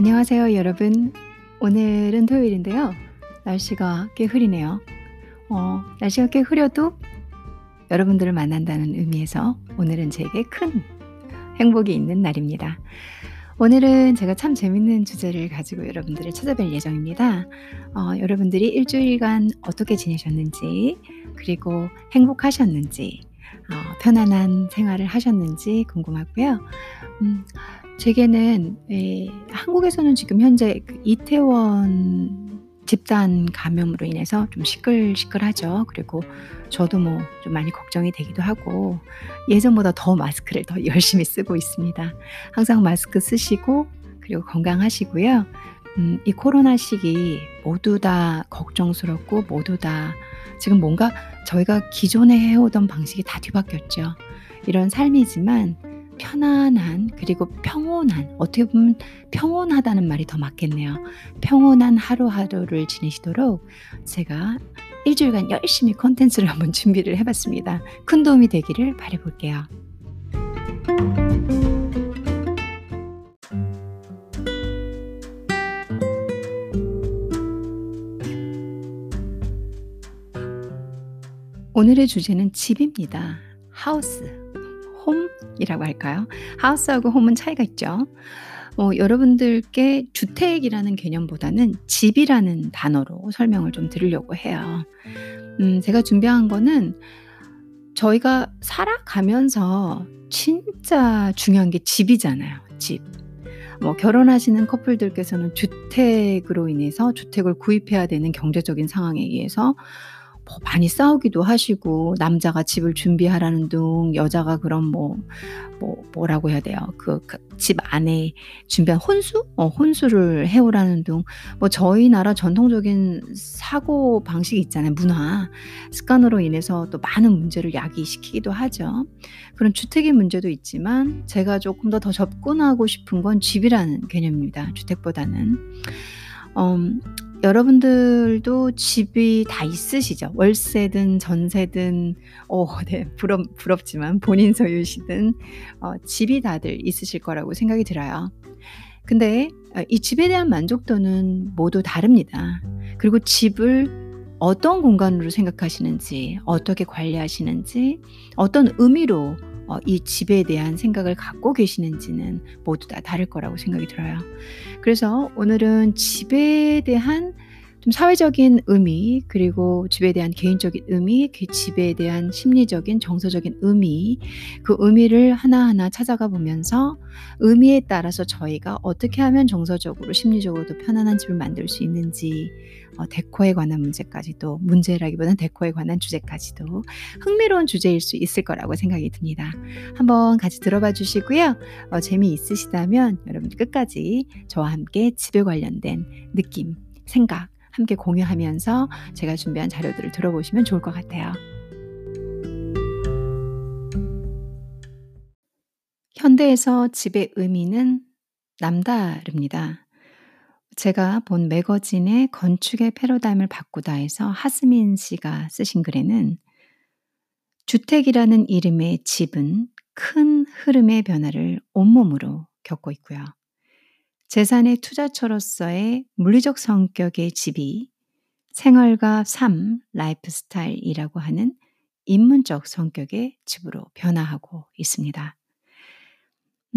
안녕하세요, 여러분. 오늘은 토요일인데요. 날씨가 꽤 흐리네요. 어, 날씨가 꽤 흐려도 여러분들을 만난다는 의미에서 오늘은 제게 큰 행복이 있는 날입니다. 오늘은 제가 참 재밌는 주제를 가지고 여러분들을 찾아뵐 예정입니다. 어, 여러분들이 일주일간 어떻게 지내셨는지, 그리고 행복하셨는지, 어, 편안한 생활을 하셨는지 궁금하고요. 음, 제게는 예, 한국에서는 지금 현재 그 이태원 집단 감염으로 인해서 좀 시끌시끌하죠. 그리고 저도 뭐 좀 많이 걱정이 되기도 하고 예전보다 더 마스크를 더 열심히 쓰고 있습니다. 항상 마스크 쓰시고 그리고 건강하시고요. 음, 이 코로나 시기 모두 다 걱정스럽고 모두 다 지금 뭔가 저희가 기존에 해오던 방식이 다 뒤바뀌었죠. 이런 삶이지만 편안한 그리고 평온한 어떻게 보면 평온하다는 말이 더 맞겠네요. 평온한 하루하루를 지내시도록 제가 일주일간 열심히 콘텐츠를 한번 준비를 해봤습니다. 큰 도움이 되기를 바라볼게요. 오늘의 주제는 집입니다. 하우스. 홈이라고 할까요? 하우스하고 홈은 차이가 있죠. 어, 여러분들께 주택이라는 개념보다는 집이라는 단어로 설명을 좀 드리려고 해요. 음, 제가 준비한 거는 저희가 살아가면서 진짜 중요한 게 집이잖아요. 집. 뭐 결혼하시는 커플들께서는 주택으로 인해서 주택을 구입해야 되는 경제적인 상황에 의해서 뭐 많이 싸우기도 하시고 남자가 집을 준비하라는 둥 여자가 그럼 뭐, 뭐 뭐라고 해야 돼요? 그집 그 안에 준비한 혼수? 어, 혼수를 해오라는 둥. 뭐 저희 나라 전통적인 사고 방식이 있잖아요. 문화. 습관으로 인해서 또 많은 문제를 야기시키기도 하죠. 그런 주택의 문제도 있지만 제가 조금 더더 접근하고 싶은 건 집이라는 개념입니다. 주택보다는. 음, 여러분들도 집이 다 있으시죠? 월세든 전세든 어, 네, 부럽, 부럽지만 본인 소유시든 어, 집이 다들 있으실 거라고 생각이 들어요. 근데 어, 이 집에 대한 만족도는 모두 다릅니다. 그리고 집을 어떤 공간으로 생각하시는지, 어떻게 관리하시는지, 어떤 의미로 어, 이 집에 대한 생각을 갖고 계시는지는 모두 다 다를 거라고 생각이 들어요. 그래서 오늘은 집에 대한 좀 사회적인 의미, 그리고 집에 대한 개인적인 의미, 그 집에 대한 심리적인, 정서적인 의미, 그 의미를 하나하나 찾아가 보면서 의미에 따라서 저희가 어떻게 하면 정서적으로, 심리적으로도 편안한 집을 만들 수 있는지, 어, 데코에 관한 문제까지도, 문제라기보다는 데코에 관한 주제까지도 흥미로운 주제일 수 있을 거라고 생각이 듭니다. 한번 같이 들어봐 주시고요. 어, 재미있으시다면 여러분 끝까지 저와 함께 집에 관련된 느낌, 생각, 함께 공유하면서 제가 준비한 자료들을 들어보시면 좋을 것 같아요. 현대에서 집의 의미는 남다릅니다. 제가 본 매거진의 건축의 패러다임을 바꾸다에서 하스민 씨가 쓰신 글에는 주택이라는 이름의 집은 큰 흐름의 변화를 온몸으로 겪고 있고요. 재산의 투자처로서의 물리적 성격의 집이 생활과 삶, 라이프 스타일이라고 하는 인문적 성격의 집으로 변화하고 있습니다.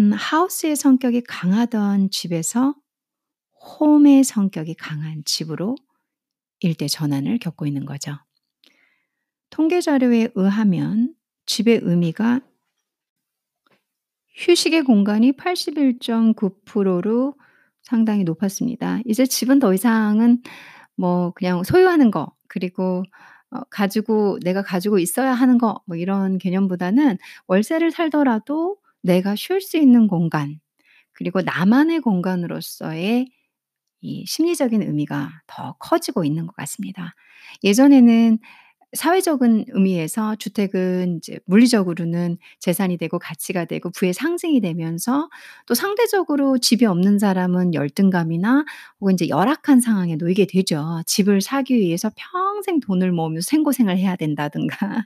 음, house의 성격이 강하던 집에서 home의 성격이 강한 집으로 일대 전환을 겪고 있는 거죠. 통계 자료에 의하면 집의 의미가 휴식의 공간이 81.9%로 상당히 높았습니다. 이제 집은 더 이상은 뭐 그냥 소유하는 거 그리고 어 가지고 내가 가지고 있어야 하는 거 뭐 이런 개념보다는 월세를 살더라도 내가 쉴 수 있는 공간 그리고 나만의 공간으로서의 이 심리적인 의미가 더 커지고 있는 것 같습니다. 예전에는 사회적인 의미에서 주택은 이제 물리적으로는 재산이 되고 가치가 되고 부의 상징이 되면서 또 상대적으로 집이 없는 사람은 열등감이나 혹은 이제 열악한 상황에 놓이게 되죠. 집을 사기 위해서 평생 돈을 모으면서 생고생을 해야 된다든가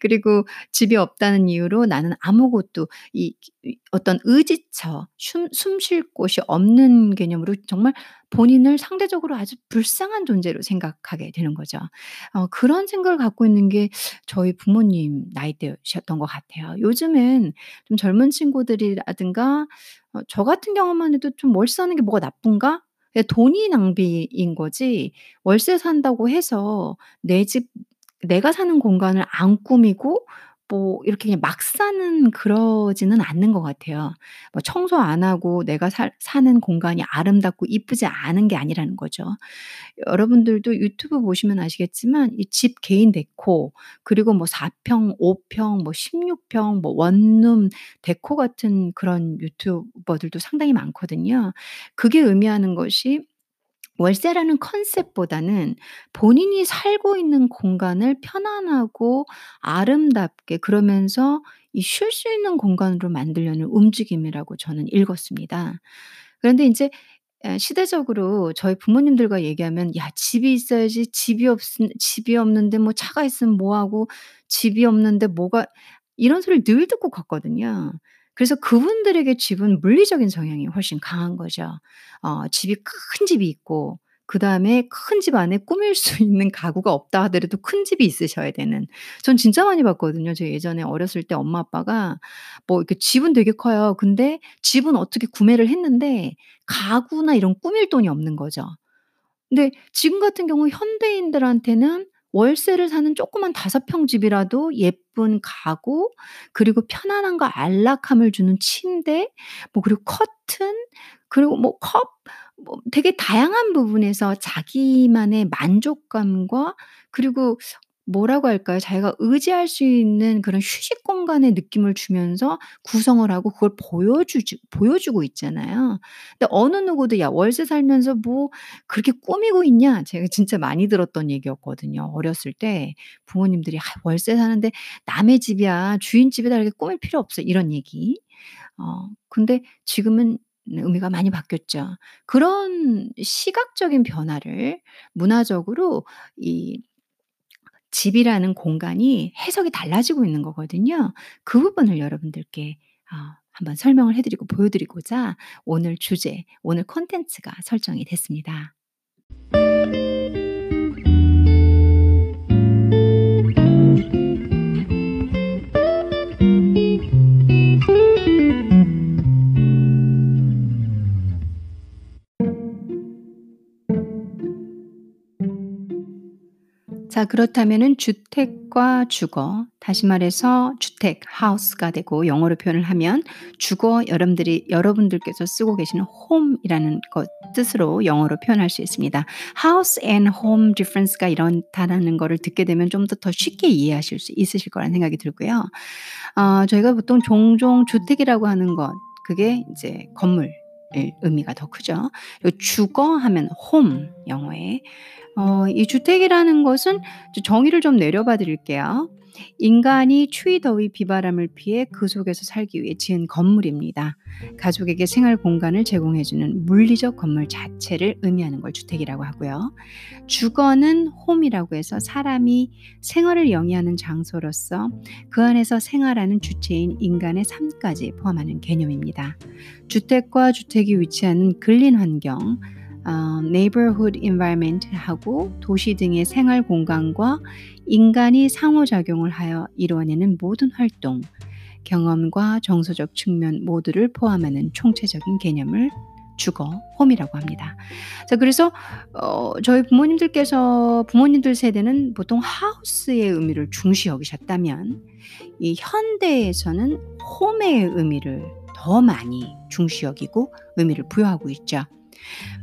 그리고 집이 없다는 이유로 나는 아무것도 이이 어떤 의지처 숨 숨쉴 곳이 없는 개념으로 정말 본인을 상대적으로 아주 불쌍한 존재로 생각하게 되는 거죠. 어 그런 생각을 갖고 있는 게 저희 부모님 나이대셨던 것 같아요. 요즘엔 좀 젊은 친구들이라든가 어 저 같은 경우만 해도 좀 '월세 사는 게 뭐가 나쁜가?' 예 돈이 낭비인 거지 월세 산다고 해서 내 집 내가 사는 공간을 안 꾸미고 뭐 이렇게 그냥 막 사는 그러지는 않는 것 같아요. 뭐 청소 안 하고 내가 살 사는 공간이 아름답고 이쁘지 않은 게 아니라는 거죠. 여러분들도 유튜브 보시면 아시겠지만 이 집 개인 데코 그리고 뭐 4 평, 5 평, 뭐 16 평, 뭐 원룸 데코 같은 그런 유튜버들도 상당히 많거든요. 그게 의미하는 것이 월세라는 컨셉보다는 본인이 살고 있는 공간을 편안하고 아름답게 그러면서 이쉴수 있는 공간으로 만들려는 움직임이라고 저는 읽었습니다. 그런데 에 시대적으로 저희 부모님들과 얘기하면 "야 집이 있어야지 집이 없으 집이 없는데 뭐 차가 있으면 뭐 하고 집이 없는데 뭐가" 이런 소리를 늘 듣고 컸거든요. 그래서 그분들에게 집은 물리적인 성향이 훨씬 강한 거죠. 어 집이 큰 집이 있고 그 다음에 큰 집 안에 꾸밀 수 있는 가구가 없다 하더라도 큰 집이 있으셔야 되는. 전 진짜 많이 봤거든요. 저 예전에 어렸을 때 엄마 아빠가 뭐 이렇게 집은 되게 커요. 근데 집은 어떻게 구매를 했는데 가구나 이런 꾸밀 돈이 없는 거죠. 근데 지금 같은 경우 현대인들한테는 월세를 사는 조그만 5평 집이라도 예쁜 가구 그리고 편안함과 안락함을 주는 침대 뭐 그리고 커튼 그리고 뭐 컵 뭐 되게 다양한 부분에서 자기만의 만족감과 그리고 뭐라고 할까요? 자기가 의지할 수 있는 그런 휴식 공간의 느낌을 주면서 구성을 하고 그걸 보여주지 보여주고 있잖아요. 근데 어느 누구도 "야 월세 살면서 뭐 그렇게 꾸미고 있냐?" 제가 진짜 많이 들었던 얘기였거든요. 어렸을 때 부모님들이 "아 월세 사는데 남의 집이야. 주인 집에다 이렇게 꾸밀 필요 없어." 이런 얘기. 어 근데 지금은 의미가 많이 바뀌었죠. 그런 시각적인 변화를 문화적으로 이 집이라는 공간이 해석이 달라지고 있는 거거든요. 그 부분을 여러분들께 어 한번 설명을 해 드리고 보여 드리고자 오늘 주제, 오늘 콘텐츠가 설정이 됐습니다. 자 그렇다면은 주택과 주거 다시 말해서 주택 house가 되고 영어로 표현을 하면 주거 여러분들이 여러분들께서 쓰고 계시는 home이라는 것 뜻으로 영어로 표현할 수 있습니다. house and home difference가 이렇다라는 거를 듣게 되면 좀 더 더 쉽게 이해하실 수 있으실 거라는 생각이 들고요. 어 저희가 보통 종종 주택이라고 하는 것 그게 이제 건물의 의미가 더 크죠. 주거 하면 home 영어에 어 이 주택이라는 것은 저 정의를 좀 내려봐 드릴게요. 인간이 추위, 더위, 비바람을 피해 그 속에서 살기 위해 지은 건물입니다. 가족에게 생활 공간을 제공해 주는 물리적 건물 자체를 의미하는 걸 주택이라고 하고요. 주거는 home이라고 해서 사람이 생활을 영위하는 장소로서 그 안에서 생활하는 주체인 인간의 삶까지 포함하는 개념입니다. 주택과 주택이 위치하는 근린 환경 어 neighborhood environment하고 도시 등의 생활 공간과 인간이 상호작용을 하여 이루어내는 모든 활동, 경험과 정서적 측면 모두를 포함하는 총체적인 개념을 주거, home이라고 합니다. 자 그래서 어 저희 부모님들께서 부모님들 세대는 보통 house의 의미를 중시 여기셨다면 이 현대에서는 home의 의미를 더 많이 중시 여기고 의미를 부여하고 있죠.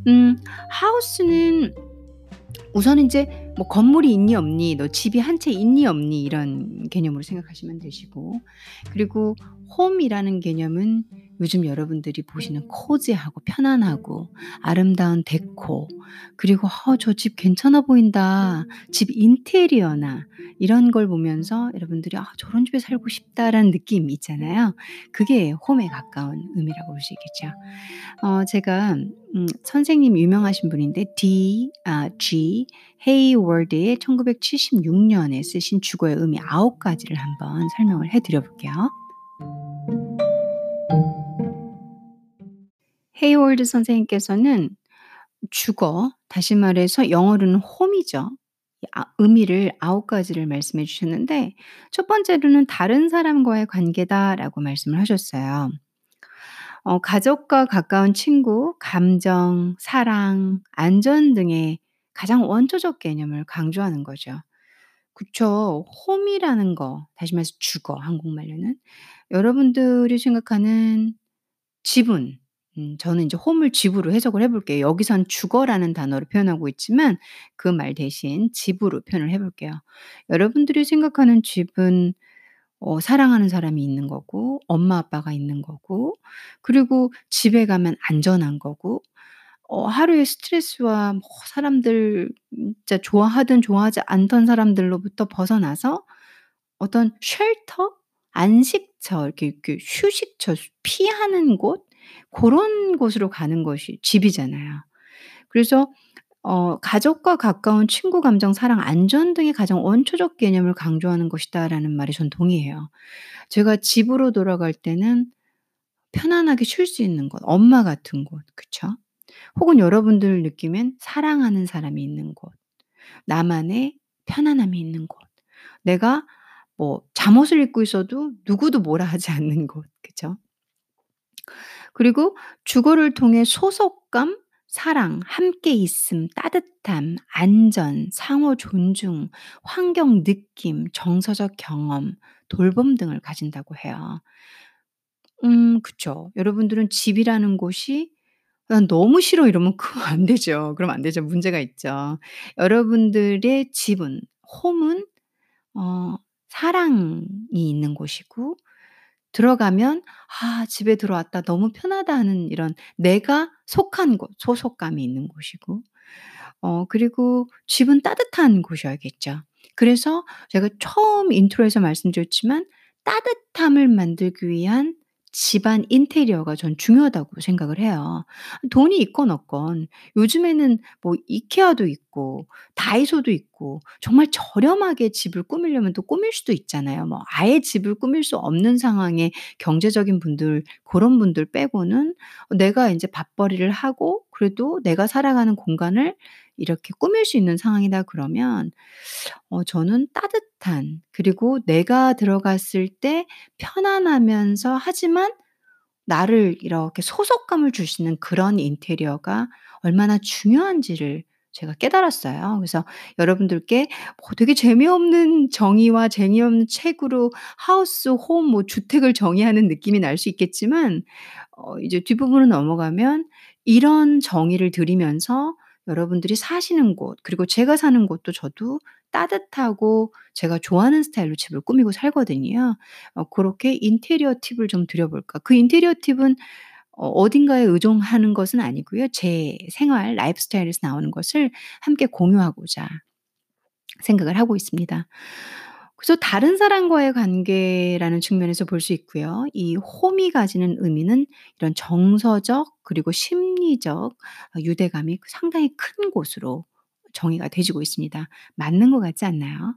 음 house는 우선 인제 뭐 건물이 있니 없니, 너 집이 한 채 있니 없니 이런 개념으로 생각하시면 되시고 그리고 home이라는 개념은 요즘 여러분들이 보시는 코지하고 편안하고 아름다운 데코 그리고 '어 저 집 괜찮아 보인다. 집 인테리어나 이런 걸 보면서 여러분들이 '아 저런 집에 살고 싶다.'라는 느낌이 있잖아요. 그게 홈에 가까운 의미라고 볼 수 있겠죠. 어 제가 음 선생님 유명하신 분인데 D 아 G 헤이워드의 1976 년에 쓰신 주거의 의미 9 가지를 한번 설명을 해 드려 볼게요. 헤이월드 선생님께서는 주거, 다시 말해서 영어로는 홈이죠. 아 의미를 9 가지를 말씀해 주셨는데 첫 번째로는 "다른 사람과의 관계다."라고 말씀을 하셨어요. 어 가족과 가까운 친구, 감정, 사랑, 안전 등의 가장 원초적 개념을 강조하는 거죠. 그쵸. 홈이라는 거 다시 말해서 주거 한국말로는 여러분들이 생각하는 지분 음 저는 인제 홈을 집으로 해석을 해 볼게요. 여기선 주거라는 단어로 표현하고 있지만 그 말 대신 집으로 표현을 해 볼게요. 여러분들이 생각하는 집은 어 사랑하는 사람이 있는 거고 엄마 아빠가 있는 거고 그리고 집에 가면 안전한 거고 어 하루의 스트레스와 뭐 사람들 진짜 좋아하든 좋아하지 않던 사람들로부터 벗어나서 어떤 쉘터? 안식처 이렇게 이렇게 휴식처 피하는 곳 고런 곳으로 가는 것이 집이잖아요. 그래서 어 "가족과 가까운 친구 감정, 사랑, 안전 등의 가장 원초적 개념을 강조하는 것이다."라는 말에 전 동의해요. 제가 집으로 돌아갈 때는 편안하게 쉴 수 있는 곳, 엄마 같은 곳 그쵸? 혹은 여러분들 느낌엔 사랑하는 사람이 있는 곳, 나만의 편안함이 있는 곳, 내가 뭐 잠옷을 입고 있어도 누구도 뭐라 하지 않는 곳 그죠? 그리고 주거를 통해 소속감, 사랑, 함께 있음, 따뜻함, 안전, 상호 존중, 환경 느낌, 정서적 경험, 돌봄 등을 가진다고 해요. 음 그쵸. 여러분들은 집이라는 곳이 ' 난 너무 싫어.' 이러면 그거 안 되죠. 그러면 안 되죠. 문제가 있죠. 여러분들의 집은 home은 어 사랑이 있는 곳이고 들어가면 '아 집에 들어왔다. 너무 편하다.' 하는 이런 내가 속한 곳, 소속감이 있는 곳이고 어 그리고 집은 따뜻한 곳이어야겠죠. 그래서 제가 처음 intro에서 말씀드렸지만 따뜻함을 만들기 위한 집안 인테리어가 전 중요하다고 생각을 해요. 돈이 있건 없건 요즘에는 뭐 이케아도 있고 다이소도 있고 정말 저렴하게 집을 꾸미려면 또 꾸밀 수도 있잖아요. 뭐 아예 집을 꾸밀 수 없는 상황의 경제적인 분들 고런 분들 빼고는 내가 인제 밥벌이를 하고 그래도 내가 살아가는 공간을 이렇게 꾸밀 수 있는 상황이다 그러면 어 저는 따뜻한 그리고 내가 들어갔을 때 편안하면서 하지만 나를 이렇게 소속감을 있는 그런 인테리어가 얼마나 중요한지를 제가 깨달았어요. 그래서 여러분들께 뭐 되게 재미없는 정의와 재미없는 책으로 하우스, 홈 뭐 주택을 정의하는 느낌이 날 수 있겠지만 어 이제 뒷부분으로 넘어가면 이런 정의를 드리면서 여러분들이 사시는 곳 그리고 제가 사는 곳도 저도 따뜻하고 제가 좋아하는 스타일로 집을 꾸미고 살거든요. 어 고렇게 인테리어 팁을 좀 드려 볼까. 그 인테리어 팁은 어 어딘가에 의존하는 것은 아니고요. 제 생활 라이프 스타일에서 나오는 것을 함께 공유하고자 생각을 하고 있습니다. 그래서 다른 사람과의 관계라는 측면에서 볼 수 있고요. 이 홈이 가지는 의미는 이런 정서적 그리고 심리적 어 유대감이 상당히 큰 곳으로 정의가 되지고 있습니다. 맞는 것 같지 않나요?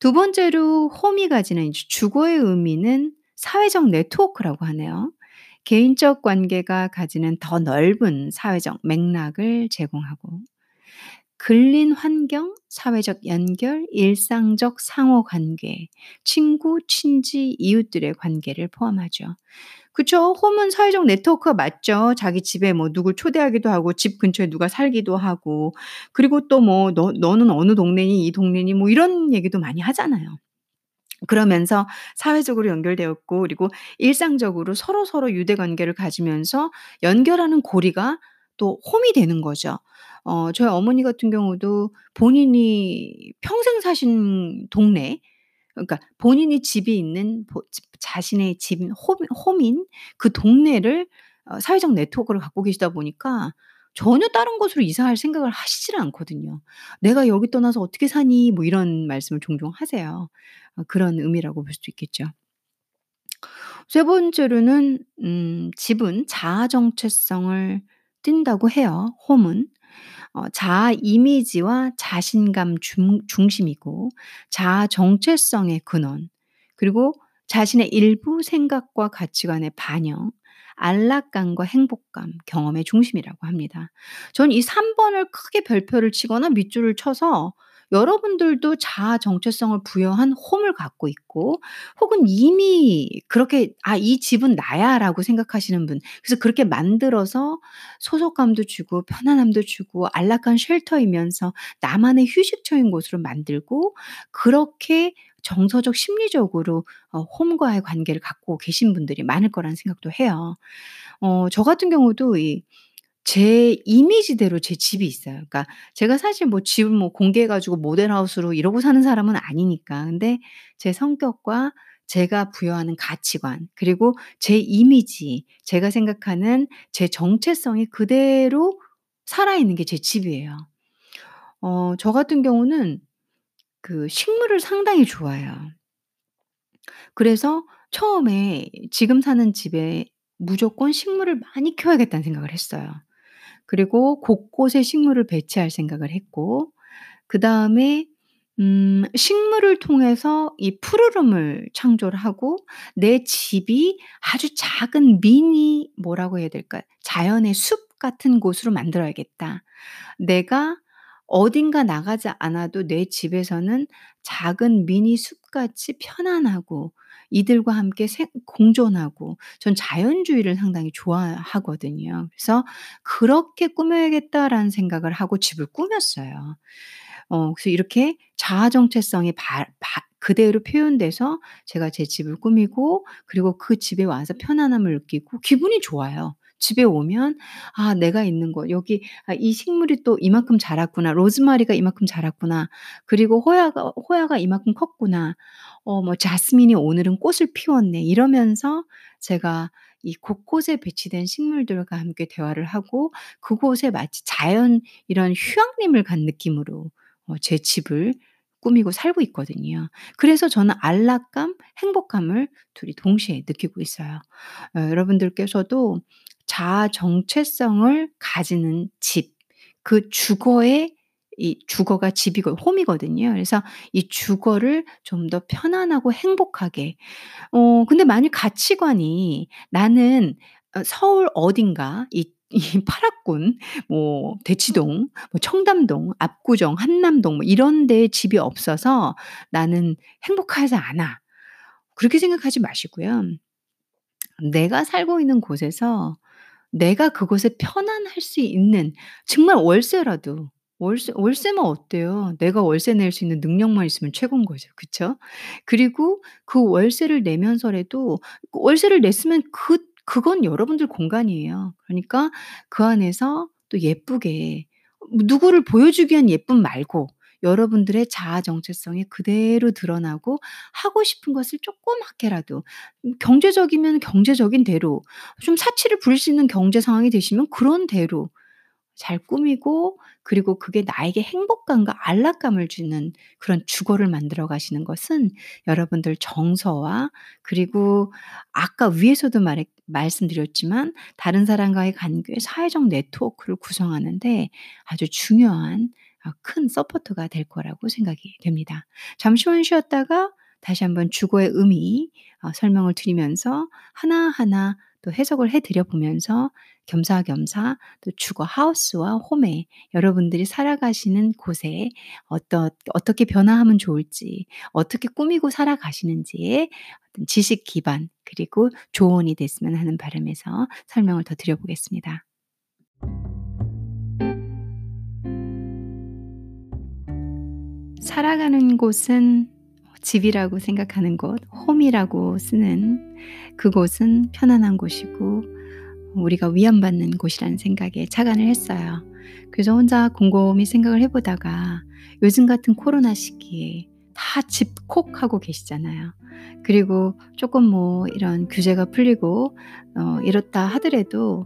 두 번째로 홈이 가지는 주거의 의미는 사회적 네트워크라고 하네요. 개인적 관계가 가지는 더 넓은 사회적 맥락을 제공하고 근린 환경, 사회적 연결, 일상적 상호 관계, 친구, 친지, 이웃들의 관계를 포함하죠. 그쵸. 홈은 사회적 네트워크가 맞죠. 자기 집에 뭐 누굴 초대하기도 하고 집 근처에 누가 살기도 하고 그리고 또 뭐 "너 너는 어느 동네니? 이 동네니?" 뭐 이런 얘기도 많이 하잖아요. 그러면서 사회적으로 연결되었고 그리고 일상적으로 서로서로 유대 관계를 가지면서 연결하는 고리가 또 홈이 되는 거죠. 어 저희 어머니 같은 경우도 본인이 평생 사신 동네 그러니까 본인이 집이 있는 자신의 집 홈 홈인 그 동네를 어 사회적 네트워크를 갖고 계시다 보니까 전혀 다른 곳으로 이사할 생각을 하시지를 않거든요. "내가 여기 떠나서 어떻게 사니?" 뭐 이런 말씀을 종종 하세요. 어 그런 의미라고 볼 수도 있겠죠. 세 번째로는 음 집은 자아 정체성을 띈다고 해요 홈은. 어 자아 이미지와 자신감 중 중심이고 자아 정체성의 근원 그리고 자신의 일부 생각과 가치관의 반영, 안락감과 행복감, 경험의 중심이라고 합니다. 전 이 3 번을 크게 별표를 치거나 밑줄을 쳐서 여러분들도 자아 정체성을 부여한 홈을 갖고 있고 혹은 이미 그렇게 '아 이 집은 나야.'라고 생각하시는 분 그래서 그렇게 만들어서 소속감도 주고 편안함도 주고 안락한 쉘터이면서 나만의 휴식처인 곳으로 만들고 그렇게 정서적 심리적으로 어 홈과의 관계를 갖고 계신 분들이 많을 거라는 생각도 해요. 어 저 같은 경우도 이 제 이미지대로 제 집이 있어요. 그러니까 제가 사실 뭐 집을 뭐 공개해 가지고 모델하우스로 이러고 사는 사람은 아니니까. 근데 제 성격과 제가 부여하는 가치관 그리고 제 이미지 제가 생각하는 제 정체성이 그대로 살아있는 게 제 집이에요. 어 저 같은 경우는 그 식물을 상당히 좋아해요. 그래서 처음에 지금 사는 집에 무조건 '식물을 많이 키워야겠다.'는 생각을 했어요. 그리고 곳곳에 식물을 배치할 생각을 했고 그 다음에 음 식물을 통해서 이 푸르름을 창조를 하고 내 집이 아주 작은 미니 뭐라고 해야 될까요? '자연의 숲 같은 곳으로 만들어야겠다.' 내가 어딘가 나가지 않아도 내 집에서는 작은 미니 숲같이 편안하고 이들과 함께 생 공존하고 전 자연주의를 상당히 좋아하거든요. 그래서 '그렇게 꾸며야겠다.'라는 생각을 하고 집을 꾸몄어요. 어 그래서 이렇게 자아 정체성이 바 바 그대로 표현돼서 제가 제 집을 꾸미고 그리고 그 집에 와서 편안함을 느끼고 기분이 좋아요. 집에 오면 '아 내가 있는 곳 여기 아 이 식물이 또 이만큼 자랐구나. 로즈마리가 이만큼 자랐구나. 그리고 호야가 호야가 이만큼 컸구나. 어 뭐 자스민이 오늘은 꽃을 피웠네.' 이러면서 제가 이 곳곳에 배치된 식물들과 함께 대화를 하고 그곳에 마치 자연 이런 휴양림을 간 느낌으로 어 제 집을 꾸미고 살고 있거든요. 그래서 저는 안락감, 행복감을 둘이 동시에 느끼고 있어요. 어 여러분들께서도 자아 정체성을 가지는 집 그 주거의 이 주거가 집이고 홈이거든요. 그래서 이 주거를 좀 더 편안하고 행복하게 어 근데 만일 가치관이 '나는 어 서울 어딘가 이 이 파락군 뭐 대치동 뭐 청담동 압구정 한남동 뭐 이런 데에 집이 없어서 나는 행복하지 않아.' 그렇게 생각하지 마시고요. 내가 살고 있는 곳에서 내가 그곳에 편안할 수 있는 정말 월세라도 월세 월세면 어때요? 내가 월세 낼 수 있는 능력만 있으면 최고인 거죠. 그쵸? 그리고 그 월세를 내면서라도 월세를 냈으면 그 그건 여러분들 공간이에요. 그러니까 그 안에서 또 예쁘게 누구를 보여주기 위한 예쁨 말고 여러분들의 자아 정체성이 그대로 드러나고 하고 싶은 것을 조그맣게라도 음 경제적이면 경제적인 대로 좀 사치를 부릴 수 있는 경제 상황이 되시면 그런 대로 잘 꾸미고 그리고 그게 나에게 행복감과 안락감을 주는 그런 주거를 만들어 가시는 것은 여러분들 정서와 그리고 아까 위에서도 말했 말씀드렸지만 다른 사람과의 관계 사회적 네트워크를 구성하는 데 아주 중요한 아 큰 support가 될 거라고 생각이 됩니다. 잠시만 쉬었다가 다시 한번 주거의 의미 어 설명을 드리면서 하나하나 또 해석을 해 드려 보면서 겸사겸사 또 주거 house와 home에 여러분들이 살아가시는 곳에 어떠 어떻게 변화하면 좋을지 어떻게 꾸미고 살아가시는지에 지식 기반 그리고 조언이 됐으면 하는 바람에서 설명을 더 드려 보겠습니다. 살아가는 곳은 집이라고 생각하는 곳, 홈이라고 쓰는 그곳은 편안한 곳이고 우리가 위안받는 곳이라는 생각에 착안을 했어요. 그래서 혼자 곰곰이 생각을 해 보다가 요즘 같은 코로나 시기에 다 집콕하고 계시잖아요. 그리고 쪼끔 뭐 이런 규제가 풀리고 어 이렇다 하더라도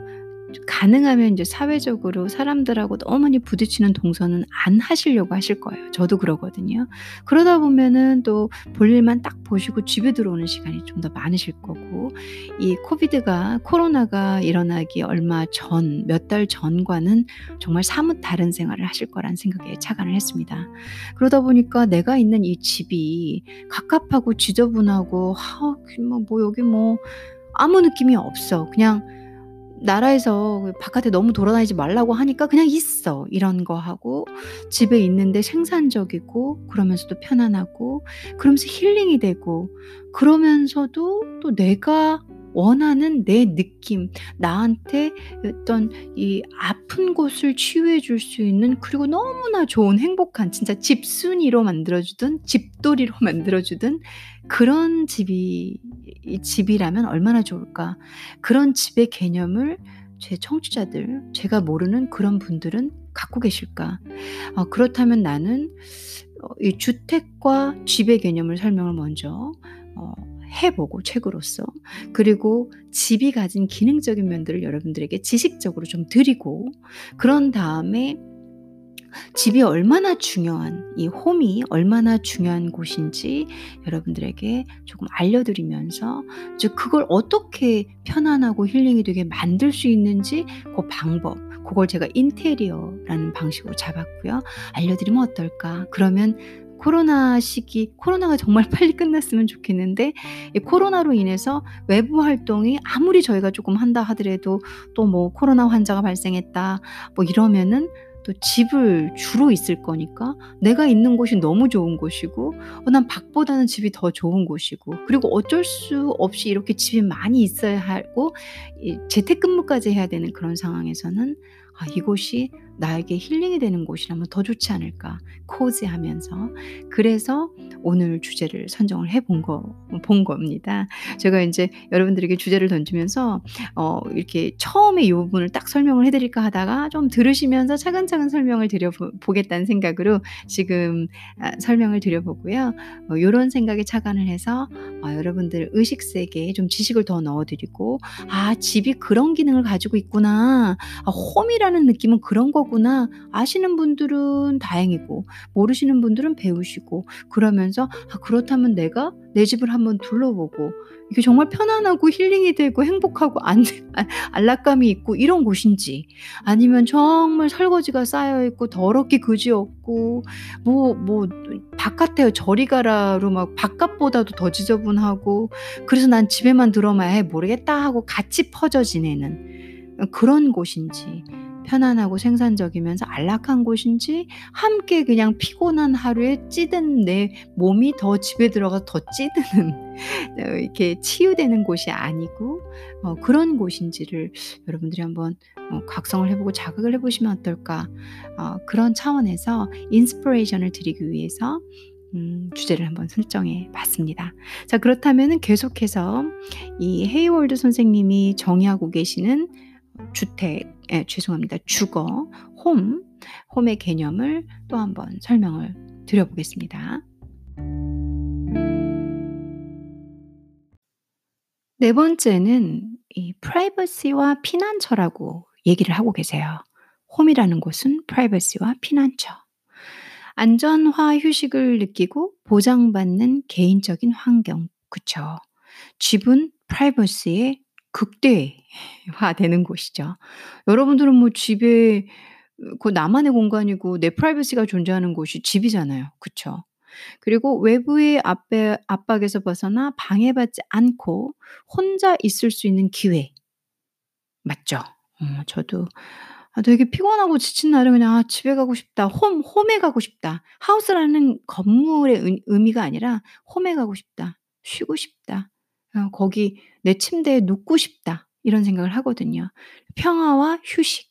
가능하면 인제 사회적으로 사람들하고 너무 많이 부딪히는 동선은 안 하시려고 하실 거예요. 저도 그러거든요. 그러다 보면은 또 볼일만 딱 보시고 집에 들어오는 시간이 좀 더 많으실 거고 이 코비드가 코로나가 일어나기 얼마 전 몇 달 전과는 정말 사뭇 다른 생활을 하실 거라는 생각에 착안을 했습니다. 그러다 보니까 내가 있는 이 집이 갑갑하고 지저분하고 하그뭐뭐 여기 뭐 아무 느낌이 없어. 그냥 나라에서 그 바깥에 너무 돌아다니지 말라고 하니까 그냥 있어. 이런 거 하고 집에 있는데 생산적이고 그러면서도 편안하고 그러면서 힐링이 되고 그러면서도 또 내가 원하는 내 느낌 나한테 어떤 이 아픈 곳을 치유해 줄 수 있는 그리고 너무나 좋은 행복한 진짜 집순이로 만들어 주든 집돌이로 만들어 주든 그런 집이 이 집이라면 얼마나 좋을까. 그런 집의 개념을 제 청취자들 제가 모르는 그런 분들은 갖고 계실까. 어 그렇다면 나는 어이 주택과 집의 개념을 설명을 먼저 어 해 보고 책으로써 그리고 집이 가진 기능적인 면들을 여러분들에게 지식적으로 좀 드리고 그런 다음에 집이 얼마나 중요한 이 홈이 얼마나 중요한 곳인지 여러분들에게 조금 알려드리면서 즉 그걸 어떻게 편안하고 힐링이 되게 만들 수 있는지 그 방법 그걸 제가 인테리어라는 방식으로 잡았고요. 알려드리면 어떨까? 그러면 코로나 시기 코로나가 정말 빨리 끝났으면 좋겠는데 이 코로나로 인해서 외부 활동이 아무리 저희가 조금 한다 하더라도 또 뭐 "코로나 환자가 발생했다." 뭐 이러면은 또 집을 주로 있을 거니까 내가 있는 곳이 너무 좋은 곳이고 어 난 밖보다는 집이 더 좋은 곳이고 그리고 어쩔 수 없이 이렇게 집이 많이 있어야 하고 이 재택근무까지 해야 되는 그런 상황에서는 '아 이곳이 나에게 힐링이 되는 곳이라면 더 좋지 않을까.' 코지하면서 그래서 오늘 주제를 선정을 해본 거 본 겁니다. 제가 인제 여러분들에게 주제를 던지면서 어 이렇게 처음에 이 부분을 딱 설명을 해 드릴까 하다가 좀 들으시면서 차근차근 설명을 드려 보 보겠다는 생각으로 지금 아 설명을 드려 보고요. 어 요런 생각에 착안을 해서 어 여러분들 의식 세계에 좀 지식을 더 넣어 드리고 '아 집이 그런 기능을 가지고 있구나. 아 홈이라는 느낌은 그런 거 구나.' 아시는 분들은 다행이고 모르시는 분들은 배우시고 그러면서 '아 그렇다면 내가 내 집을 한번 둘러보고 이게 정말 편안하고 힐링이 되고 행복하고 안안 안락감이 있고 이런 곳인지 아니면 정말 설거지가 쌓여 있고 더럽게 그지 없고 뭐 뭐 바깥에 저리 가라로 막 바깥보다도 더 지저분하고 그래서 '난 집에만 들어오면 에이 모르겠다.' 하고 같이 퍼져 지내는 어 그런 곳인지 편안하고 생산적이면서 안락한 곳인지 함께 그냥 피곤한 하루에 찌든 내 몸이 더 집에 들어가서 더 찌드는 어 이렇게 치유되는 곳이 아니고 어 그런 곳인지를 여러분들이 한번 어 각성을 해 보고 자각을 해 보시면 어떨까. 어 그런 차원에서 inspiration을 드리기 위해서 음 주제를 한번 설정해 봤습니다. 자 그렇다면은 계속해서 이 헤이월드 선생님이 정의하고 계시는 주택 예 죄송합니다. 주거, 홈, 홈의 개념을 또 한번 설명을 드려 보겠습니다. 네 번째는 이 프라이버시와 피난처라고 얘기를 하고 계세요. 홈이라는 곳은 프라이버시와 피난처. 안전과 휴식을 느끼고 보장받는 개인적인 환경. 그쵸. 집은 프라이버시의 극대화되는 곳이죠. 여러분들은 뭐 집에 어그 나만의 공간이고 내 프라이버시가 존재하는 곳이 집이잖아요. 그쵸? 그리고 외부의 압배 압박에서 벗어나 방해받지 않고 혼자 있을 수 있는 기회. 맞죠? 어 저도 아 되게 피곤하고 지친 날은 그냥 '아 집에 가고 싶다. 홈 홈에 가고 싶다.' 하우스라는 건물의 의 의미가 아니라 '홈에 가고 싶다. 쉬고 싶다. 어 거기 내 침대에 눕고 싶다.' 이런 생각을 하거든요. 평화와 휴식,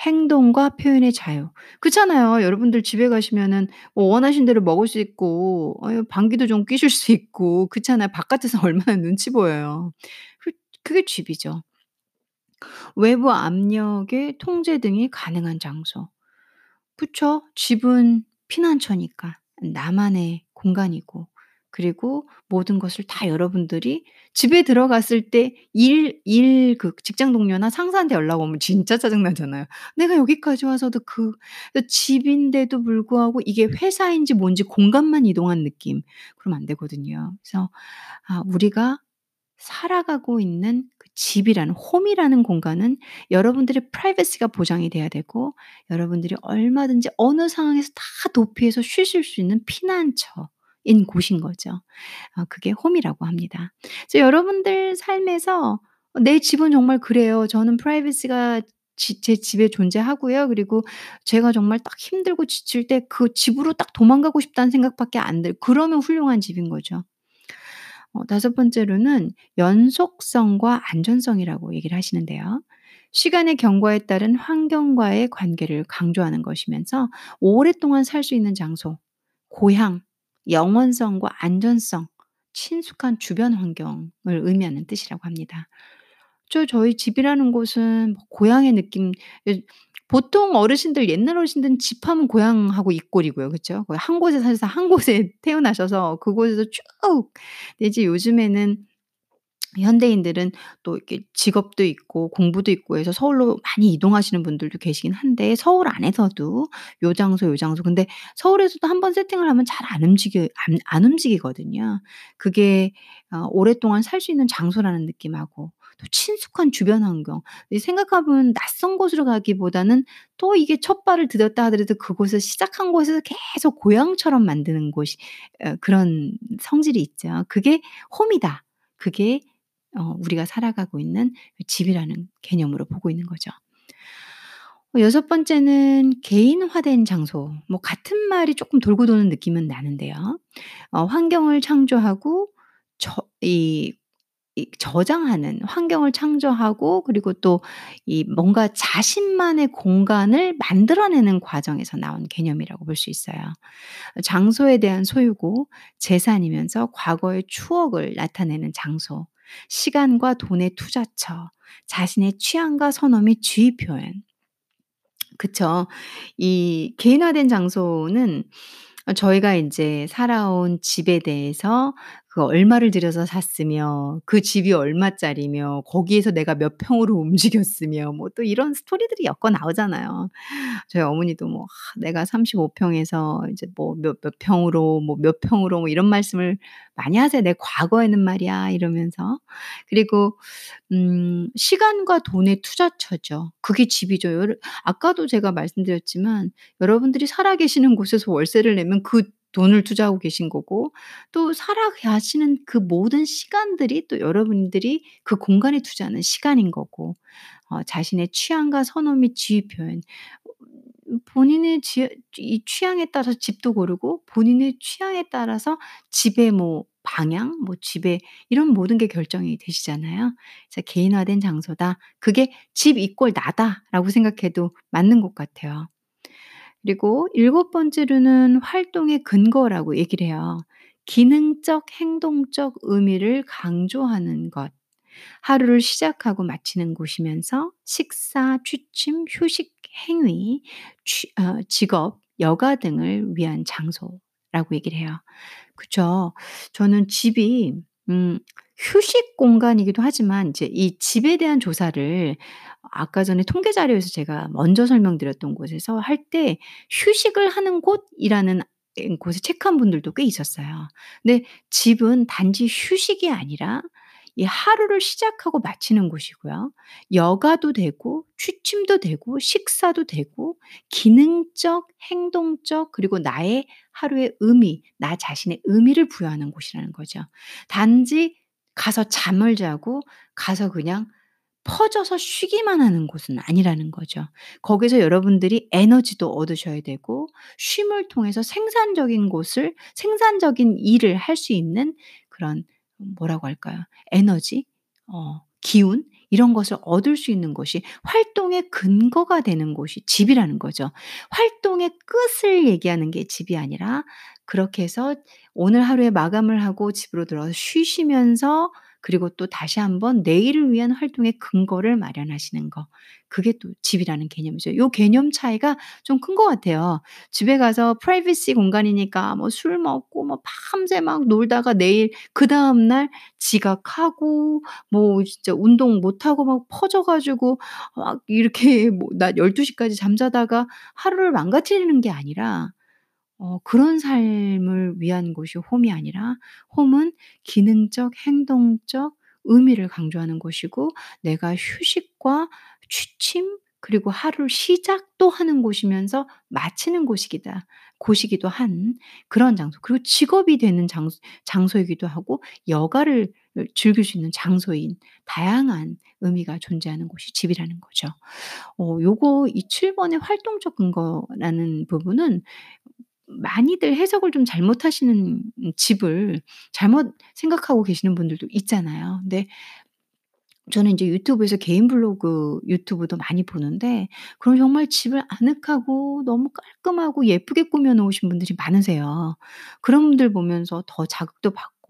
행동과 표현의 자유. 그렇잖아요. 여러분들 집에 가시면은 뭐 원하신 대로 먹을 수 있고 어 방귀도 좀 뀌실 수 있고 그렇잖아요. 바깥에서 얼마나 눈치 보여요. 그 그게 집이죠. 외부 압력의 통제 등이 가능한 장소. 그쵸. 집은 피난처니까 나만의 공간이고 그리고 모든 것을 다 여러분들이 집에 들어갔을 때 일 일 그 직장 동료나 상사한테 연락 오면 진짜 짜증 나잖아요. 내가 여기까지 와서도 그그 집인데도 불구하고 이게 회사인지 뭔지 공간만 이동한 느낌. 그러면 안 되거든요. 그래서 아 우리가 살아가고 있는 그 집이라는 home이라는 공간은 여러분들의 프라이버시가 보장이 돼야 되고 여러분들이 얼마든지 어느 상황에서 다 도피해서 쉬실 수 있는 피난처 인 곳인 거죠. 어 그게 home이라고 합니다. 그래서 여러분들 삶에서 어 내 집은 정말 그래요. 저는 프라이버시가 지 제 집에 존재하고요. 그리고 제가 정말 딱 힘들고 지칠 때 그 집으로 딱 도망가고 싶다는 생각밖에 안 들 그러면 훌륭한 집인 거죠. 어 다섯 번째로는 연속성과 안전성이라고 얘기를 하시는데요. 시간의 경과에 따른 환경과의 관계를 강조하는 것이면서 오랫동안 살 수 있는 장소, 고향, 영원성과 안전성, 친숙한 주변 환경을 의미하는 뜻이라고 합니다. 저 저희 집이라는 곳은 뭐 고향의 느낌 예 보통 어르신들 옛날 어르신들은 집 하면 고향하고 이꼴이고요. 거의 한 곳에 사셔서 한 곳에 태어나셔서 그곳에서 쭉 이제 요즘에는 현대인들은 또 이렇게 직업도 있고 공부도 있고 해서 서울로 많이 이동하시는 분들도 계시긴 한데 서울 안에서도 요 장소, 요 장소 근데 서울에서도 한번 세팅을 하면 잘 안 움직여 안 안 움직이거든요. 그게 어 오랫동안 살 수 있는 장소라는 느낌하고 또 친숙한 주변 환경 보면 낯선 곳으로 가기보다는 또 이게 첫 발을 디뎠다 하더라도 그곳을 시작한 곳에서 계속 고향처럼 만드는 곳이 어 그런 성질이 있죠. 그게 홈이다. 그게 어 우리가 살아가고 있는 그 집이라는 개념으로 보고 있는 거죠. 어 여섯 번째는 개인화된 장소. 뭐 같은 말이 쪼끔 돌고 도는 느낌은 나는데요. 어 환경을 창조하고 저 이 이 저장하는 환경을 창조하고 그리고 또 이 뭔가 자신만의 공간을 만들어내는 과정에서 나온 개념이라고 볼 수 있어요. 장소에 대한 소유고 재산이면서 과거의 추억을 나타내는 장소, 시간과 돈의 투자처, 자신의 취향과 선호 및 주의 표현. 그쵸. 이 개인화된 장소는 어 저희가 인제 살아온 집에 대해서 그 얼마를 들여서 샀으며 그 집이 얼마짜리며 거기에서 내가 몇 평으로 움직였으며 뭐 또 이런 스토리들이 엮어 나오잖아요. 저희 어머니도 뭐 "아 내가 35 평에서 이제 뭐몇 몇 평으로 뭐 몇 평으로" 뭐 이런 말씀을 많이 하세요. "내 과거에는 말이야." 이러면서. 그리고 음 시간과 돈의 투자처죠. 그게 집이죠. 여러 아까도 제가 말씀드렸지만 여러분들이 살아 계시는 곳에서 월세를 내면 그 돈을 투자하고 계신 거고 또 살아가시는 그 모든 시간들이 또 여러분들이 그 공간에 투자하는 시간인 거고 어 자신의 취향과 선호 및 지위 표현 음 본인의 지 이 취향에 따라서 집도 고르고 본인의 취향에 따라서 집의 뭐 방향 뭐 집의 이런 모든 게 결정이 되시잖아요. 그래서 '개인화된 장소다. 그게 집 이꼴 나다.'라고 생각해도 맞는 것 같아요. 그리고 일곱 번째로는 활동의 근거라고 얘기를 해요. 기능적, 행동적 의미를 강조하는 것. 하루를 시작하고 마치는 곳이면서 식사, 취침, 휴식, 행위, 취 어 직업, 여가 등을 위한 장소라고 얘기를 해요. 그쵸. 저는 집이 음 휴식 공간이기도 하지만 이제 이 집에 대한 조사를 아까 전에 통계 자료에서 제가 먼저 설명드렸던 곳에서 할 때 휴식을 하는 곳이라는 에 곳에 체크한 분들도 꽤 있었어요. 근데 집은 단지 휴식이 아니라 이 하루를 시작하고 마치는 곳이고요. 여가도 되고 취침도 되고 식사도 되고 기능적, 행동적 그리고 나의 하루의 의미, 나 자신의 의미를 부여하는 곳이라는 거죠. 단지 가서 잠을 자고 가서 그냥 퍼져서 쉬기만 하는 곳은 아니라는 거죠. 거기서 여러분들이 에너지도 얻으셔야 되고 쉼을 통해서 생산적인 곳을 생산적인 일을 할 수 있는 그런 뭐라고 할까요? 에너지, 어 기운 이런 것을 얻을 수 있는 곳이 활동의 근거가 되는 곳이 집이라는 거죠. 활동의 끝을 얘기하는 게 집이 아니라 그렇게 해서 오늘 하루에 마감을 하고 집으로 들어와서 쉬시면서 그리고 또 다시 한번 내일을 위한 활동의 근거를 마련하시는 거. 그게 또 집이라는 개념이죠. 요 개념 차이가 좀 큰 것 같아요. 집에 가서 프라이버시 공간이니까 뭐 술 먹고 뭐 밤새 막 놀다가 내일 그 다음 날 지각하고 뭐 진짜 운동 못 하고 막 퍼져 가지고 막 이렇게 뭐 낮 12 시까지 잠자다가 하루를 망가뜨리는 게 아니라 어 그런 삶을 위한 곳이 홈이 아니라 홈은 기능적, 행동적 의미를 강조하는 곳이고 내가 휴식과 취침 그리고 하루 시작도 하는 곳이면서 마치는 곳이기다 곳이기도 한 그런 장소. 그리고 직업이 되는 장소 장소이기도 하고 여가를 을 즐길 수 있는 장소인 다양한 의미가 존재하는 곳이 집이라는 거죠. 어 요거 이 7 번의 활동적 근거라는 부분은 많이들 해석을 좀 잘못하시는 집을 잘못 생각하고 계시는 분들도 있잖아요. 근데 저는 인제 유튜브에서 개인 블로그 유튜브도 많이 보는데 그럼 정말 집을 아늑하고 너무 깔끔하고 예쁘게 꾸며 놓으신 분들이 많으세요. 그런 분들 보면서 더 자극도 받고 '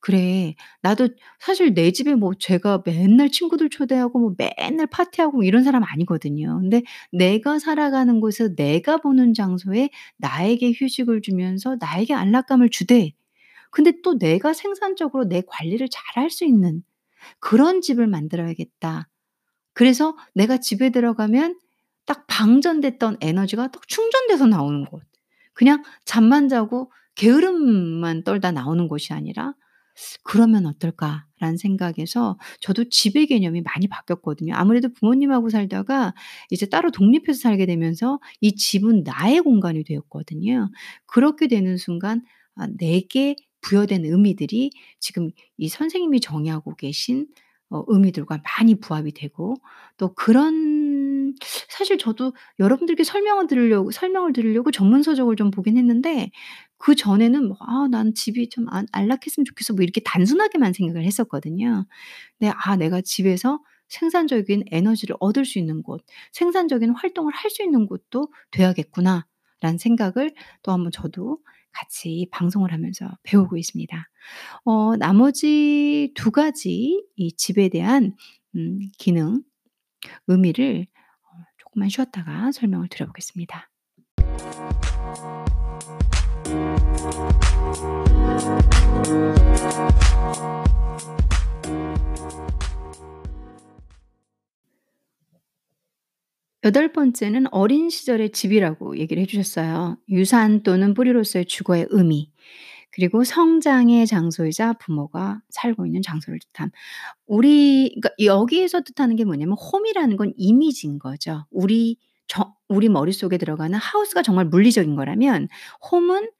그래 나도' 사실 내 집에 뭐 제가 맨날 친구들 초대하고 뭐 맨날 파티하고 뭐 이런 사람 아니거든요. 근데 내가 살아가는 곳에서 내가 보는 장소에 나에게 휴식을 주면서 나에게 안락감을 주되 근데 또 내가 생산적으로 내 관리를 잘 할 수 있는 그런 집을 만들어야겠다. 그래서 내가 집에 들어가면 딱 방전됐던 에너지가 딱 충전돼서 나오는 곳. 그냥 잠만 자고 게으름만 떨다 나오는 곳이 아니라 '그러면 어떨까.'라는 생각에서 저도 집의 개념이 많이 바뀌었거든요. 아무래도 부모님하고 살다가 이제 따로 독립해서 살게 되면서 이 집은 나의 공간이 되었거든요. 그렇게 되는 순간 아 내게 부여된 의미들이 지금 이 선생님이 정의하고 계신 어 의미들과 많이 부합이 되고 또 그런 사실 저도 여러분들께 설명을 드리려고 설명을 드리려고 전문 서적을 좀 보긴 했는데 그 전에는 뭐 '아 난 집이 좀 안 안락했으면 좋겠어.' 뭐 이렇게 단순하게만 생각을 했었거든요. 네 '아 내가 집에서 생산적인 에너지를 얻을 수 있는 곳, 생산적인 활동을 할 수 있는 곳도 돼야겠구나.'라는 생각을 또 한번 저도 같이 방송을 하면서 배우고 있습니다. 어 나머지 2 가지 이 집에 대한 음 기능, 의미를 어 조금만 쉬었다가 설명을 드려 보겠습니다. 여덟 번째는 어린 시절의 집이라고 얘기를 해 주셨어요. 유산 또는 뿌리로서의 주거의 의미 그리고 성장의 장소이자 부모가 살고 있는 장소를 뜻함. 우리 그러니까 여기에서 뜻하는 게 뭐냐면 홈이라는 건 이미지인 거죠. 우리 저 우리 머릿속에 들어가는 하우스가 정말 물리적인 거라면 홈은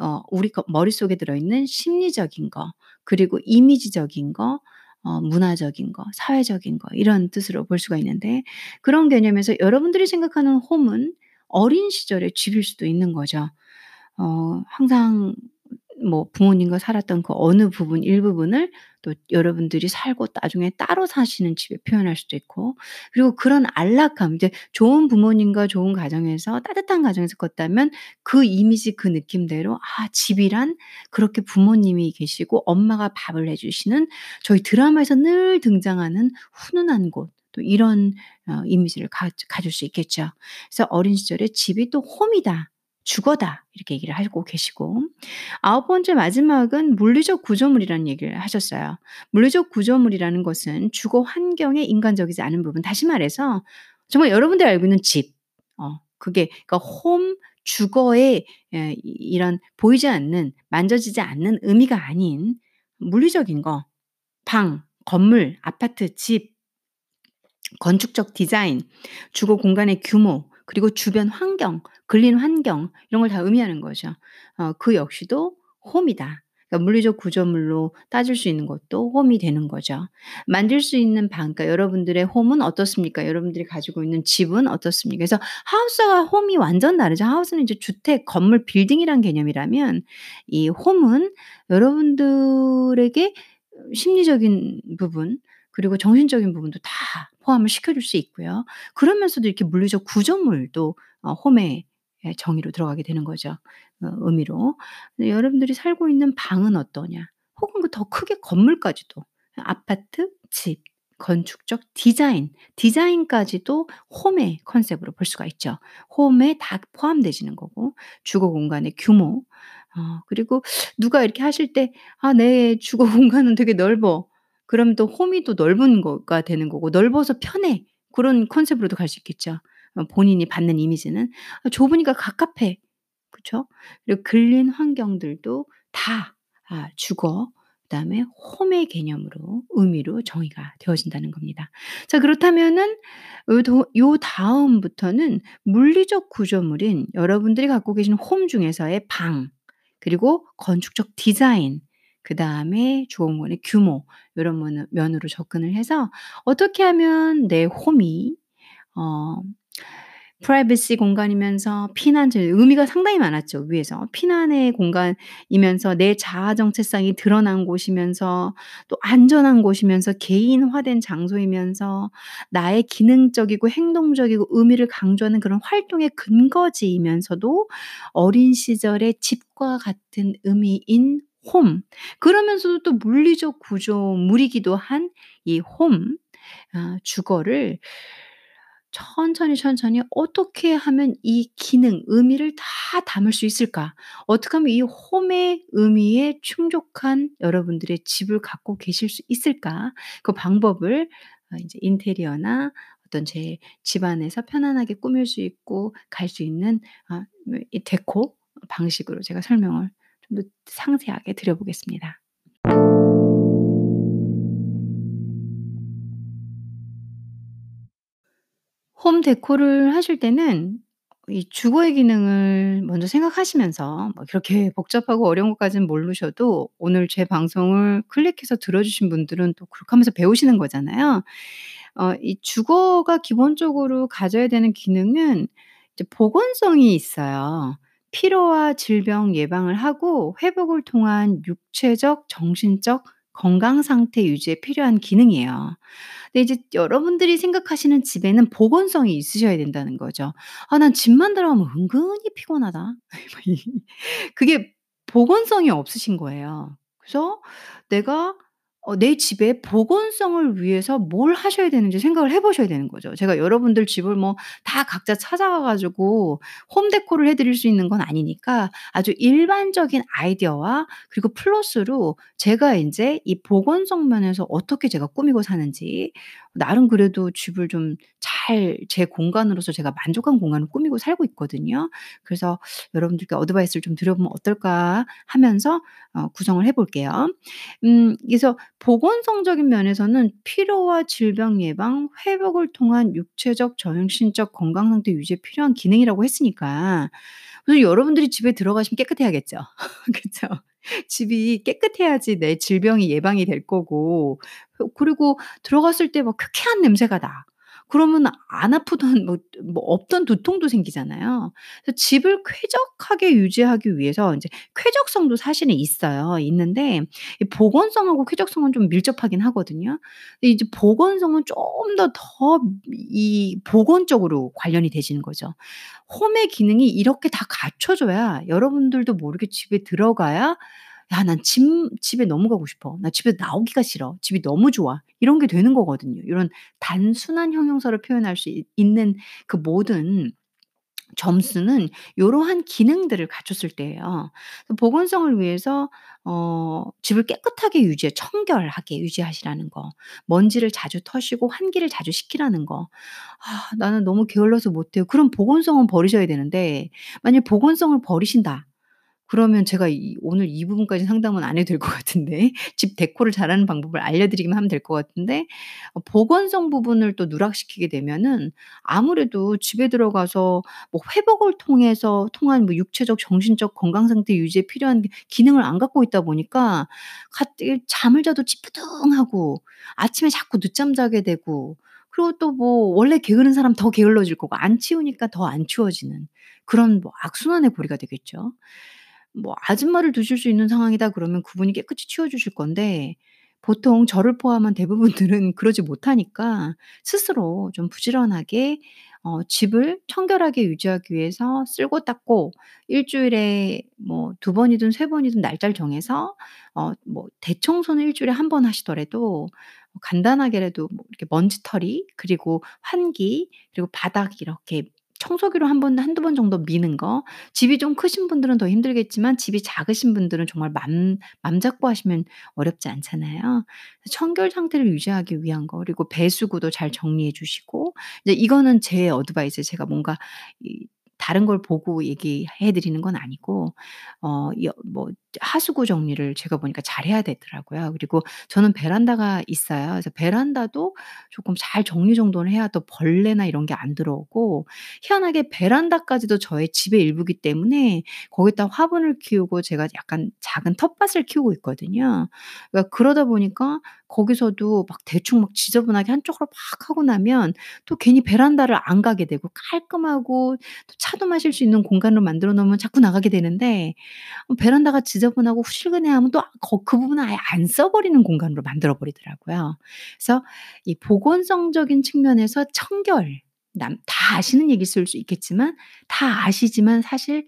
어 우리 거 머릿속에 들어있는 심리적인 거 그리고 이미지적인 거 어 문화적인 거 사회적인 거 이런 뜻으로 볼 수가 있는데 그런 개념에서 여러분들이 생각하는 홈은 어린 시절의 집일 수도 있는 거죠. 어 항상 뭐 부모님과 살았던 그 어느 부분 일부분을 또 여러분들이 살고 나중에 따로 사시는 집에 표현할 수도 있고 그리고 그런 안락함 이제 좋은 부모님과 좋은 가정에서 따뜻한 가정에서 컸다면 그 이미지 그 느낌대로 '아 집이란 그렇게 부모님이 계시고 엄마가 밥을 해 주시는 저희 드라마에서 늘 등장하는 훈훈한 곳.' 또 이런 어 이미지를 가 가질 수 있겠죠. 그래서 어린 시절에 집이 또 홈이다. 주거다. 이렇게 얘기를 하고 계시고. 아홉 번째 마지막은 물리적 구조물이라는 얘기를 하셨어요. 물리적 구조물이라는 것은 주거 환경에 인간적이지 않은 부분. 다시 말해서 정말 여러분들이 알고 있는 집. 어 그게 그러니까 홈 주거의 예 이런 보이지 않는 만져지지 않는 의미가 아닌 물리적인 거. 방, 건물, 아파트, 집. 건축적 디자인, 주거 공간의 규모 그리고 주변 환경, 근린 환경 이런 걸 다 의미하는 거죠. 어 그 역시도 홈이다. 그러니까 물리적 구조물로 따질 수 있는 것도 홈이 되는 거죠. 만들 수 있는 방 그러니까 여러분들의 홈은 어떻습니까? 여러분들이 가지고 있는 집은 어떻습니까? 그래서 하우스와 홈이 완전 다르죠. 하우스는 이제 주택, 건물, 빌딩이란 개념이라면 이 홈은 여러분들에게 심리적인 부분 그리고 정신적인 부분도 다 포함을 시켜줄 수 있고요. 그러면서도 이렇게 물리적 구조물도 어 홈의 예 정의로 들어가게 되는 거죠. 어 의미로. 여러분들이 살고 있는 방은 어떠냐? 혹은 그 더 크게 건물까지도 아파트, 집, 건축적 디자인, 디자인까지도 홈의 컨셉으로 볼 수가 있죠. 홈에 다 포함되지는 거고 주거 공간의 규모 어 그리고 누가 이렇게 하실 때 "아 내 주거 공간은 되게 넓어." 그러면 또 홈이 또 넓은 거가 되는 거고 "넓어서 편해." 그런 컨셉으로도 갈 수 있겠죠. 어 본인이 받는 이미지는. 아 "좁으니까 갑갑해." 그쵸? 그리고 근린 환경들도 다 아 주거 그다음에 홈의 개념으로 의미로 정의가 되어진다는 겁니다. 자 그렇다면은 요도요 다음부터는 물리적 구조물인 여러분들이 갖고 계신 홈 중에서의 방 그리고 건축적 디자인 그 다음에 주거 공간의 규모 요런 면으 면으로 접근을 해서 어떻게 하면 내 홈이 어 프라이버시 공간이면서 피난처 의미가 상당히 많았죠 위에서. 피난의 공간이면서 내 자아 정체성이 드러난 곳이면서 또 안전한 곳이면서 개인화된 장소이면서 나의 기능적이고 행동적이고 의미를 강조하는 그런 활동의 근거지이면서도 어린 시절의 집과 같은 의미인 홈 그러면서도 또 물리적 구조물이기도 한 이 홈 아 주거를 천천히, 천천히 '어떻게 하면 이 기능, 의미를 다 담을 수 있을까? 어떻게 하면 이 홈의 의미에 충족한 여러분들의 집을 갖고 계실 수 있을까?' 그 방법을 어 인제 인테리어나 어떤 제 집안에서 편안하게 꾸밀 수 있고 갈 수 있는 아뭐이 데코 방식으로 제가 설명을 좀 더 상세하게 드려 보겠습니다. 홈 데코를 하실 때는 이 주거의 기능을 먼저 생각하시면서 뭐 그렇게 복잡하고 어려운 것까지는 모르셔도 오늘 제 방송을 클릭해서 들어 주신 분들은 또 그렇게 하면서 배우시는 거잖아요. 어 이 주거가 기본적으로 가져야 되는 기능은 이제 보건성이 있어요. 피로와 질병 예방을 하고 회복을 통한 육체적, 정신적 건강 상태 유지에 필요한 기능이에요. 근데 이제 여러분들이 생각하시는 집에는 보건성이 있으셔야 된다는 거죠. '아 난 집만 들어가면 은근히 피곤하다.' 이 그게 보건성이 없으신 거예요. 그래서 내가 어 내 집의 보건성을 위해서 뭘 하셔야 되는지 생각을 해 보셔야 되는 거죠. 제가 여러분들 집을 뭐 다 각자 찾아가 가지고 홈 데코를 해 드릴 수 있는 건 아니니까 아주 일반적인 아이디어와 그리고 플러스로 제가 인제 이 보건성 면에서 어떻게 제가 꾸미고 사는지 나름 그래도 집을 좀 잘 제 공간으로서 제가 만족한 공간을 꾸미고 살고 있거든요. 그래서 '여러분들께 어드바이스를 좀 드려 보면 어떨까?' 하면서 어 구성을 해 볼게요. 음 그래서 보건성적인 면에서는 피로와 질병 예방, 회복을 통한 육체적, 정신적 건강 상태 유지에 필요한 기능이라고 했으니까 그래서 여러분들이 집에 들어가시면 깨끗해야겠죠. 그쵸? 집이 깨끗해야지 내 질병이 예방이 될 거고 그 그리고 들어갔을 때 막 쾌쾌한 냄새가 나. 그러면 안 아프던 뭐 뭐 없던 두통도 생기잖아요. 그래서 집을 쾌적하게 유지하기 위해서 인제 쾌적성도 사실은 있어요. 있는데 이 보건성하고 쾌적성은 좀 밀접하긴 하거든요. 근데 이제 보건성은 좀 더 더 이 보건적으로 관련이 되시는 거죠. 홈의 기능이 이렇게 다 갖춰져야 여러분들도 모르게 집에 들어가야 ' 야 난 집 집에 너무 가고 싶어. 나 집에서 나오기가 싫어. 집이 너무 좋아.' 이런 게 되는 거거든요. 이런 단순한 형용사로 표현할 수있 있는 그 모든 점수는 요러한 기능들을 갖췄을 때예요. 그 보건성을 위해서 어 집을 깨끗하게 유지해 청결하게 유지하시라는 거. 먼지를 자주 터시고 환기를 자주 시키라는 거. '아 나는 너무 게을러서 못 해요.' 그럼 보건성은 버리셔야 되는데 만약 보건성을 버리신다. 그러면 제가 이 오늘 이 부분까지 상담은 안 해도 될 것 같은데 집 데코를 잘하는 방법을 알려 드리기만 하면 될 것 같은데 어 보건성 부분을 또 누락시키게 되면은 아무래도 집에 들어가서 뭐 회복을 통해서 통한 뭐 육체적, 정신적 건강 상태 유지에 필요한 기 기능을 안 갖고 있다 보니까 가뜩 잠을 자도 찌뿌둥하고 아침에 자꾸 늦잠 자게 되고 그리고 또 뭐 원래 게으른 사람 더 게을러질 거고 안 치우니까 더 안 치워지는 그런 뭐 악순환의 고리가 되겠죠. 뭐 아줌마를 두실 수 있는 상황이다 그러면 그분이 깨끗이 치워 주실 건데 보통 저를 포함한 대부분들은 그러지 못하니까 스스로 좀 부지런하게 어 집을 청결하게 유지하기 위해서 쓸고 닦고 1 주일에 뭐2 번이든 3 번이든 날짜를 정해서 어 뭐 대청소는 1 주일에 1번 하시더라도 간단하게라도 뭐 이렇게 먼지털이 그리고 환기 그리고 바닥 이렇게 청소기로 1번1-2번 정도 미는 거. 집이 좀 크신 분들은 더 힘들겠지만 집이 작으신 분들은 정말 맘 맘 잡고 하시면 어렵지 않잖아요. 청결 상태를 유지하기 위한 거 그리고 배수구도 잘 정리해 주시고 이제 이거는 제 어드바이스 제가 뭔가 이 다른 걸 보고 얘기해 드리는 건 아니고 어여뭐 하수구 정리를 제가 보니까 잘해야 되더라고요. 그리고 저는 베란다가 있어요. 그래서 베란다도 조금 잘 정리 정돈을 해야 또 벌레나 이런 게 안 들어오고 희한하게 베란다까지도 저의 집의 일부이기 때문에 거기다 화분을 키우고 제가 약간 작은 텃밭을 키우고 있거든요. 그러니까 그러다 보니까 거기서도 막 대충 막 지저분하게 한쪽으로 막 하고 나면 또 괜히 베란다를 안 가게 되고 깔끔하고 또 차도 마실 수 있는 공간으로 만들어 놓으면 자꾸 나가게 되는데 어 베란다가 지저 분하고 후실근해하면 또거그 부분은 아예 안 써 버리는 공간으로 만들어 버리더라고요. 그래서 이 보건성적인 측면에서 청결 남 다 아시는 얘기일 수 있겠지만 다 아시지만 사실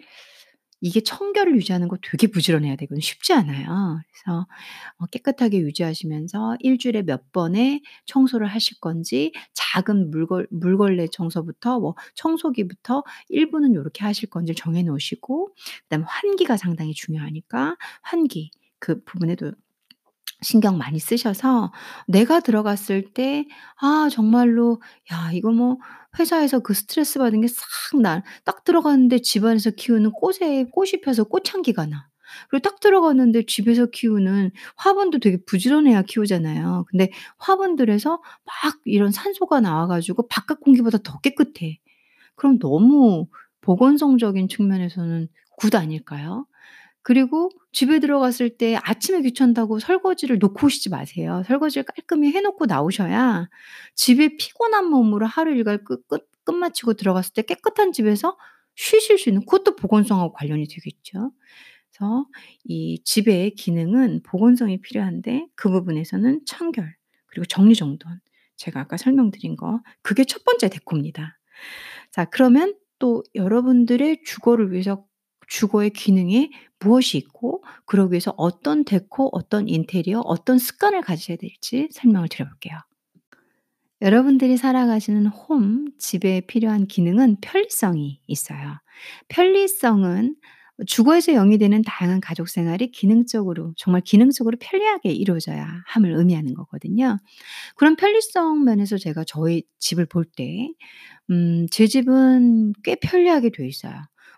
이게 청결을 유지하는 거 되게 부지런해야 되거든요. 쉽지 않아요. 그래서 어 깨끗하게 유지하시면서 1 주일에 몇 번의 청소를 하실 건지 작은 물걸 물걸레 청소부터 뭐 청소기부터 일부는 요렇게 하실 건지를 정해 놓으시고 그다음에 환기가 상당히 중요하니까 환기 그 부분에도 신경 많이 쓰셔서 내가 들어갔을 때 아 정말로 '야 이거 뭐 회사에서 그 스트레스 받은 게 싹 나.' 딱 들어갔는데 집안에서 키우는 꽃에 꽃이 펴서 꽃향기가 나. 그리고 딱 들어갔는데 집에서 키우는 화분도 되게 부지런해야 키우잖아요. 근데 화분들에서 막 이런 산소가 나와 가지고 바깥 공기보다 더 깨끗해. 그럼 너무 보건성적인 측면에서는 good 아닐까요? 그리고 집에 들어갔을 때 아침에 귀찮다고 설거지를 놓고 오시지 마세요. 설거지를 깔끔히 해 놓고 나오셔야 집에 피곤한 몸으로 하루 일과를 끝 끝 끝마치고 들어갔을 때 깨끗한 집에서 쉬실 수 있는 그것도 보건성하고 관련이 되겠죠. 그래서 이 집의 기능은 보건성이 필요한데 그 부분에서는 청결 그리고 정리정돈 제가 아까 설명드린 거 그게 첫 번째 deco입니다. 자 그러면 또 여러분들의 주거를 위해서 주거의 기능에 무엇이 있고 그러기 위해서 어떤 데코, 어떤 인테리어, 어떤 습관을 가지셔야 될지 설명을 드려 볼게요. 여러분들이 살아가시는 홈, 집에 필요한 기능은 편리성이 있어요. 편리성은 주거에서 영위되는 다양한 가족 생활이 기능적으로 정말 기능적으로 편리하게 이루어져야 함을 의미하는 거거든요. 그런 편리성 면에서 제가 저희 집을 볼 때 음 제 집은 꽤 편리하게 돼 있어요.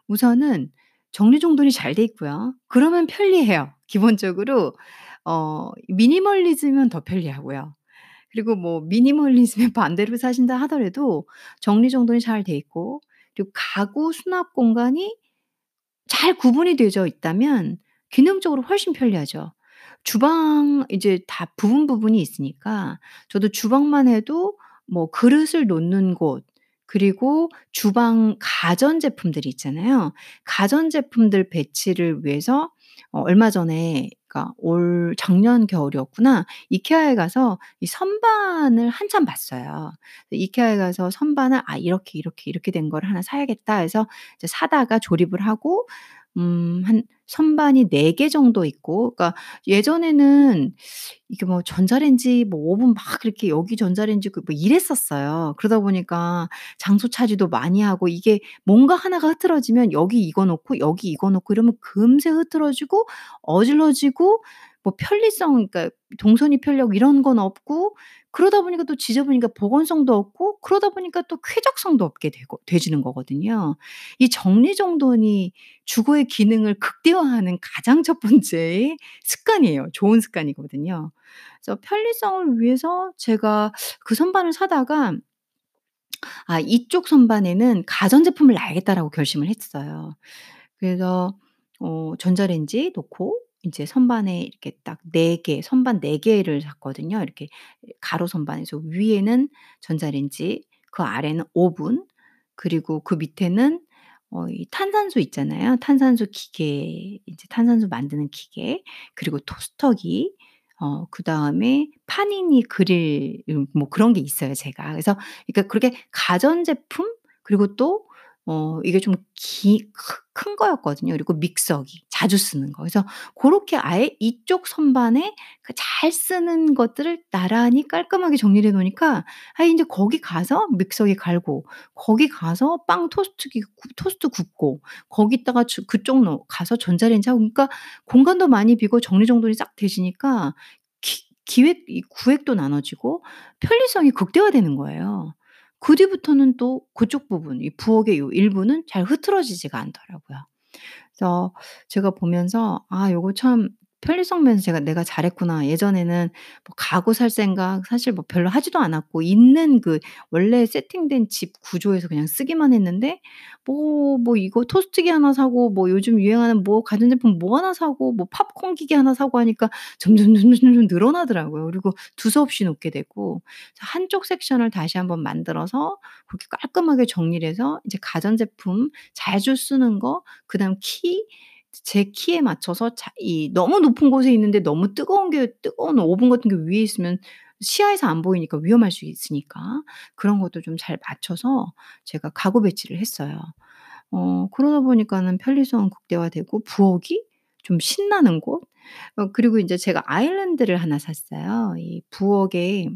우선은 정리정돈이 잘 돼 있고요. 그러면 편리해요. 기본적으로 어 미니멀리즘은 더 편리하고요. 그리고 뭐 미니멀리즘의 반대로 사신다 하더라도 정리정돈이 잘 돼 있고 그리고 가구 수납 공간이 잘 구분이 되어져 있다면 기능적으로 훨씬 편리하죠. 주방 이제 다 부분, 부분이 있으니까 저도 주방만 해도 뭐 그릇을 놓는 곳 그리고 주방 가전제품들이 있잖아요. 가전제품들 배치를 위해서 어 얼마 전에 그러니까 올 작년 겨울이었구나. 이케아에 가서 이 선반을 한참 봤어요. 이케아에 가서 선반을 '아 이렇게, 이렇게, 이렇게 된 거를 하나 사야겠다.' 해서 사다가 조립을 하고 음 한 선반이 4 개 정도 있고 그러니까 예전에는 이게 뭐 전자레인지 뭐 오븐 막 이렇게 여기 전자레인지 그 뭐 이랬었어요. 그러다 보니까 장소 차지도 많이 하고 이게 뭔가 하나가 흐트러지면 여기 이거 놓고 여기 이거 놓고 이러면 금세 흐트러지고 어질러지고 뭐 편리성 그러니까 동선이 편리하고 이런 건 없고 그러다 보니까 또 지저분하니까 보건성도 없고 그러다 보니까 또 쾌적성도 없게 되고 되지는 거거든요. 이 정리정돈이 주거의 기능을 극대화하는 가장 첫 번째 습관이에요. 좋은 습관이거든요. 그래서 편리성을 위해서 제가 그 선반을 사다가 '아 이쪽 선반에는 가전제품을 놔야겠다.'라고 결심을 했어요. 그래서 어 전자레인지 놓고 인제 선반에 이렇게 딱 4 개 선반 4 개를 샀거든요. 이렇게 가로 선반에서 위에는 전자레인지 그 아래는 오븐 그리고 그 밑에는 어 이 탄산수 있잖아요. 탄산수 기계 이제 탄산수 만드는 기계 그리고 토스터기 어 그다음에 파니니 그릴 음 뭐 그런 게 있어요 제가. 그래서 그러니까 그렇게 가전제품 그리고 또 어 이게 좀 기 크 큰 거였거든요. 그리고 믹서기 자주 쓰는 거. 그래서 고렇게 아예 이쪽 선반에 그잘 쓰는 것들을 나란히 깔끔하게 정리를 해 놓으니까 아 인제 거기 가서 믹서기 갈고 거기 가서 빵 토스트기 구 토스트 굽고 거기다가 주 그쪽 놓 가서 전자레인지 하고 그러니까 공간도 많이 비고 정리 정돈이 싹 되지니까 기 기획 이 구획도 나눠지고 편리성이 극대화되는 거예요. 그 뒤부터는 또 그쪽 부분 이 부엌의 요 일부는 잘 흐트러지지가 않더라고요. 그래서 제가 보면서 '아 요거 참 편리성 면에서 제가 내가 잘했구나.' 예전에는 뭐 가구 살 생각 사실 뭐 별로 하지도 않았고 있는 그 원래 세팅된 집 구조에서 그냥 쓰기만 했는데 뭐 뭐 이거 토스트기 하나 사고 뭐 요즘 유행하는 뭐 가전제품 뭐 하나 사고 뭐 팝콘 기계 하나 사고 하니까 점점 점점점점 늘어나더라고요. 그리고 두서없이 놓게 되고 한쪽 섹션을 다시 한번 만들어서 그렇게 깔끔하게 정리를 해서 이제 가전제품 자주 쓰는 거 그다음 키 제 키에 맞춰서 자 이 너무 높은 곳에 있는데 너무 뜨거운 게 뜨거운 오븐 같은 게 위에 있으면 시야에서 안 보이니까 위험할 수 있으니까 그런 것도 좀 잘 맞춰서 제가 가구 배치를 했어요. 어 그러다 보니까는 편리성은 극대화되고 부엌이 좀 신나는 곳 어 그리고 인제 제가 아일랜드를 하나 샀어요. 이 부엌에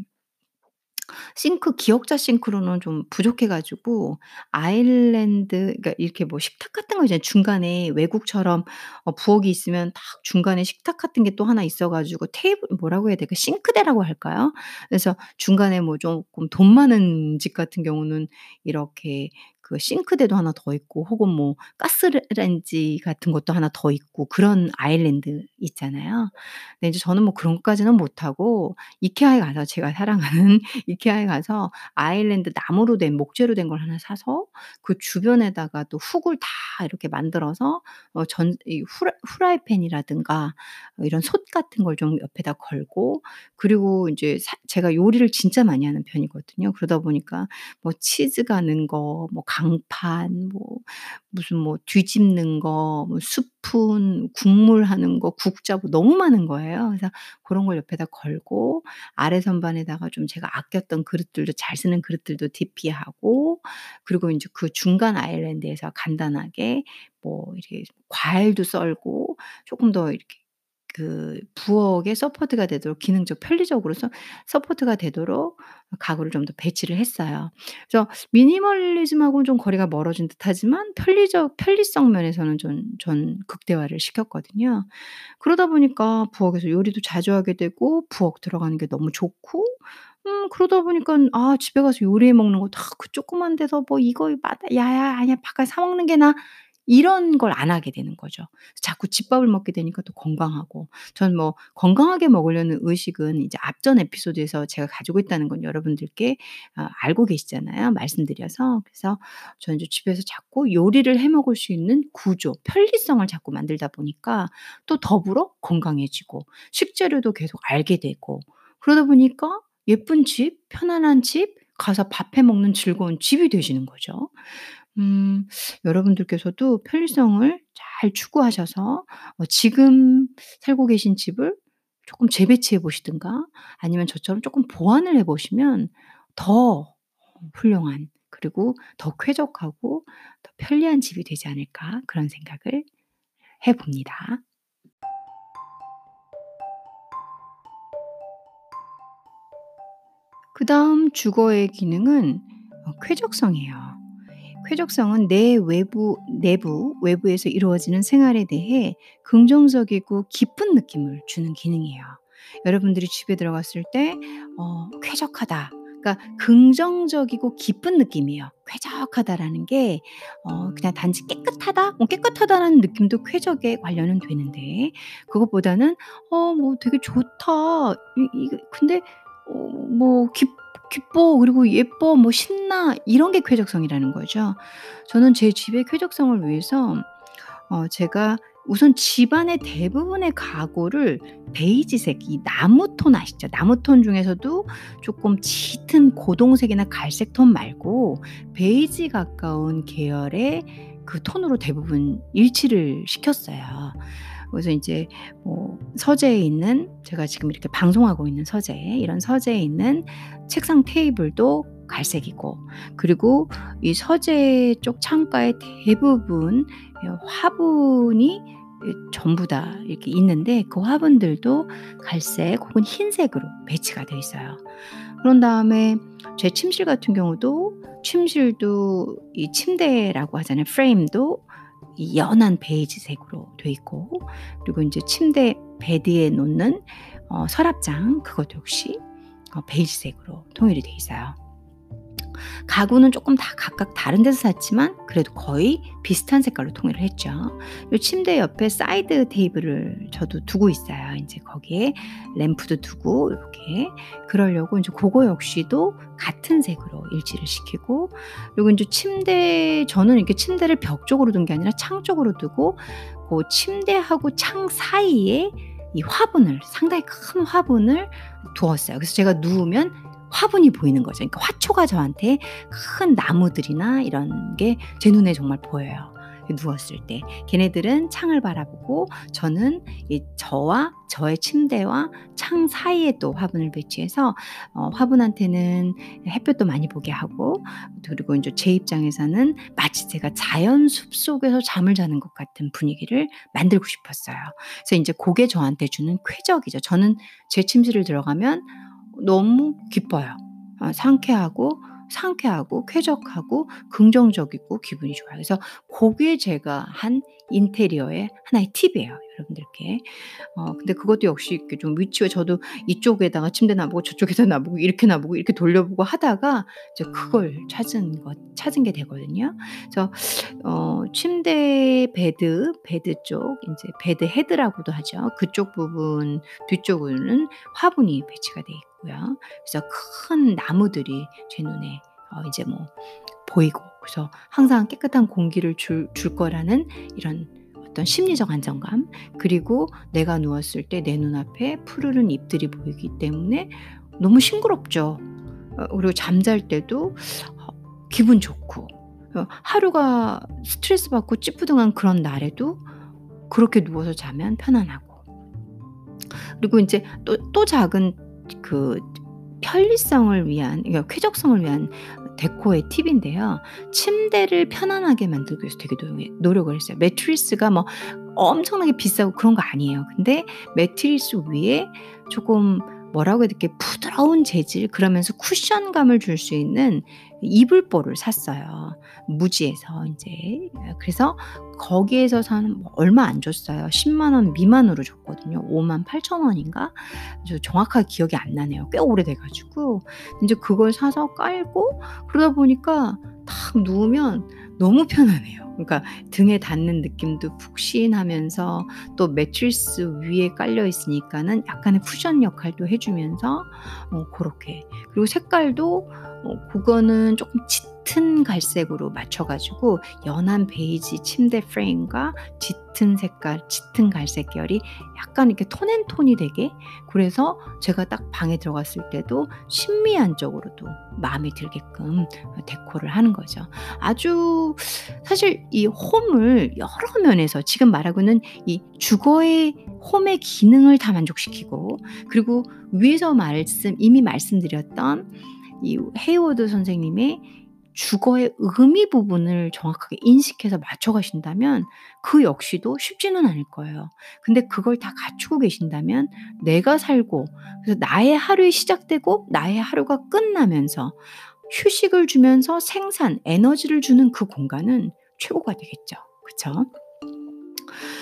싱크 기역자 싱크로는 좀 부족해 가지고 아일랜드 그러니까 이렇게 뭐 식탁 같은 거 있잖아요. 중간에 외국처럼 어 부엌이 있으면 딱 중간에 식탁 같은 게 또 하나 있어 가지고 테이블 뭐라고 해야 될까? 싱크대라고 할까요? 그래서 중간에 뭐 쪼끔 돈 많은 집 같은 경우는 이렇게 그 싱크대도 하나 더 있고 혹은 뭐 가스 렌지 같은 것도 하나 더 있고 그런 아일랜드 있잖아요. 근데 이제 저는 뭐 그런 것까지는 못하고 이케아에 가서 제가 사랑하는 이케아에 가서 아일랜드 나무로 된 목재로 된 걸 하나 사서 그 주변에다가 또 훅을 다 이렇게 만들어서 어 전 이 후라 후라이팬이라든가 어 이런 솥 같은 걸 좀 옆에다 걸고 그리고 인제 사 제가 요리를 진짜 많이 하는 편이거든요. 그러다 보니까 뭐 치즈 가 는 거 뭐 강판 뭐 무슨 뭐 뒤집는 거 뭐 스푼 국물 하는 거 국자 뭐 너무 많은 거예요. 그래서 고런 걸 옆에다 걸고 아래 선반에다가 좀 제가 아꼈던 그릇들도 잘 쓰는 그릇들도 DP하고 그리고 인제 그 중간 아일랜드에서 간단하게 뭐 이렇게 과일도 썰고 쪼끔 더 이렇게 그 부엌에 support가 되도록 기능적 편리적으로 서 support가 되도록 가구를 좀 더 배치를 했어요. 그래서 미니멀리즘하고는 좀 거리가 멀어진 듯하지만 편리적 편리성 면에서는 전전 극대화를 시켰거든요. 그러다 보니까 부엌에서 요리도 자주 하게 되고 부엌 들어가는 게 너무 좋고 음 그러다 보니깐 '아 집에 가서 요리해 먹는 것도 아그 조그만 데서 뭐 이거 맛 야야 아니야 바카스 사 먹는 게 나아.' 이런 걸 안 하게 되는 거죠. 자꾸 집밥을 먹게 되니까 또 건강하고 저는 뭐 건강하게 먹으려는 의식은 이제 앞전 에피소드에서 제가 가지고 있다는 건 여러분들께 어 알고 계시잖아요 말씀드려서. 그래서 저는 집에서 자꾸 요리를 해 먹을 수 있는 구조, 편리성을 자꾸 만들다 보니까 또 더불어 건강해지고 식재료도 계속 알게 되고 그러다 보니까 예쁜 집, 편안한 집, 가서 밥해 먹는 즐거운 집이 되시는 거죠. 음 여러분들께서도 편리성을 잘 추구하셔서 어 지금 살고 계신 집을 쪼끔 재배치해 보시든가 아니면 저처럼 쪼끔 보완을 해 보시면 더 훌륭한 그리고 더 쾌적하고 더 편리한 집이 되지 않을까 그런 생각을 해 봅니다. 그 다음 주거의 기능은 어 쾌적성이에요. 쾌적성은 내 외부 내부 외부에서 이루어지는 생활에 대해 긍정적이고 기쁜 느낌을 주는 기능이에요. 여러분들이 집에 들어갔을 때 어 '쾌적하다.' 그러니까 긍정적이고 기쁜 느낌이에요. '쾌적하다.'라는 게 어 그냥 단지 '깨끗하다.' 뭐 '깨끗하다.'라는 느낌도 쾌적에 관련은 되는데 그것보다는 '어 뭐 되게 좋다. 이 이게 근데 어뭐기 기뻐. 그리고 예뻐. 뭐 신나.' 이런 게 쾌적성이라는 거죠. 저는 제 집의 쾌적성을 위해서 어 제가 우선 집안의 대부분의 가구를 베이지색 이 나무톤 아시죠? 나무톤 중에서도 쪼끔 짙은 고동색이나 갈색 톤 말고 베이지 가까운 계열의 그 톤으로 대부분 일치를 시켰어요. 그래서 인제 뭐 서재에 있는 제가 지금 이렇게 방송하고 있는 서재 이런 서재에 있는 책상 테이블도 갈색이고 그리고 이 서재 쪽 창가의 대부분 화분이 전부 다 이렇게 있는데 그 화분들도 갈색 혹은 흰색으로 배치가 되어 있어요. 그런 다음에 제 침실 같은 경우도 침실도 이 침대라고 하잖아요. 프레임도 이 연한 베이지색으로 돼 있고 그리고 이제 침대 bed에 놓는 어, 서랍장 그것도 역시 어, 베이지색으로 통일이 돼 있어요. 가구는 조금 다 각각 다른 데서 샀지만 그래도 거의 비슷한 색깔로 통일을 했죠. 이 침대 옆에 side table을 저도 두고 있어요. 이제 거기에 램프도 두고 이렇게 그러려고 이제 그거 역시도 같은 색으로 일치를 시키고 그리고 이제 침대 저는 이렇게 침대를 벽 쪽으로 둔 게 아니라 창 쪽으로 두고 그 침대하고 창 사이에 이 화분을 상당히 큰 화분을 두었어요. 그래서 제가 누우면 화분이 보이는 거죠. 그러니까 화초가 저한테 큰 나무들이나 이런 게 제 눈에 정말 보여요. 누웠을 때 걔네들은 창을 바라보고 저는 이 저와 저의 침대와 창 사이에 또 화분을 배치해서 어, 화분한테는 햇볕도 많이 보게 하고 그리고 이제 제 입장에서는 마치 제가 자연 숲 속에서 잠을 자는 것 같은 분위기를 만들고 싶었어요. 그래서 이제 그게 저한테 주는 쾌적이죠. 저는 제 침실을 들어가면 너무 기뻐요. 아, 상쾌하고 상쾌하고 쾌적하고 긍정적이고 기분이 좋아요. 그래서 그게 제가 한 인테리어의 하나의 팁이에요. 여러분들께. 어, 근데 그것도 역시 이렇게 좀 위치에 저도 이쪽에다가 침대 놔보고 저쪽에다 놔보고 이렇게 놔보고 이렇게 돌려보고 하다가 이제 그걸 찾은 것, 찾은 게 되거든요. 그래서, 어, 침대 bed, bed 쪽, 이제 bed head라고도 하죠. 그쪽 부분, 뒤쪽은 화분이 배치가 돼 있고요. 그래서 큰 나무들이 제 눈에 어, 이제 뭐 보이고 그래서 항상 깨끗한 공기를 줄, 줄 거라는 이런 어떤 심리적 안정감 그리고 내가 누웠을 때 내 눈앞에 푸르른 잎들이 보이기 때문에 너무 싱그럽죠. 어, 그리고 잠잘 때도 어, 기분 좋고 어, 하루가 스트레스 받고 찌뿌둥한 그런 날에도 그렇게 누워서 자면 편안하고 그리고 이제 또, 또 작은 그 편리성을 위한 그러니까 쾌적성을 위한 데코의 팁인데요. 침대를 편안하게 만들기 위해서 되게 노력을 했어요. 매트리스가 뭐 엄청나게 비싸고 그런 거 아니에요. 근데 매트리스 위에 조금 뭐라고 해야 될게 부드러운 재질 그러면서 쿠션감을 줄 수 있는 이불보를 샀어요. 무지에서 이제 그래서 거기에서 사는 뭐 얼마 안 줬어요. 10만 원 미만으로 줬거든요. 5만 8천 원인가? 저 정확하게 기억이 안 나네요. 꽤 오래돼가지고 이제 그걸 사서 깔고 그러다 보니까 딱 누우면 너무 편하네요. 그러니까 등에 닿는 느낌도 푹신하면서 또 매트리스 위에 깔려 있으니까는 약간의 쿠션 역할도 해주면서 어, 그렇게 그리고 색깔도 어, 그거는 조금 짙 은 갈색으로 맞춰가지고 연한 베이지 침대 프레임과 짙은 색깔, 짙은 갈색 결이 약간 이렇게 톤앤톤이 되게 그래서 제가 딱 방에 들어갔을 때도 신미한 쪽으로도 마음에 들게끔 데코를 하는 거죠. 아주 사실 이 홈을 여러 면에서 지금 말하고는 이 주거의 홈의 기능을 다 만족시키고 그리고 위에서 말씀 이미 말씀드렸던 이 헤이워드 선생님의 주거의 의미 부분을 정확하게 인식해서 맞춰가신다면 그 역시도 쉽지는 않을 거예요. 근데 그걸 다 갖추고 계신다면 내가 살고 그래서 나의 하루에 시작되고 나의 하루가 끝나면서 휴식을 주면서 생산, 에너지를 주는 그 공간은 최고가 되겠죠. 그쵸?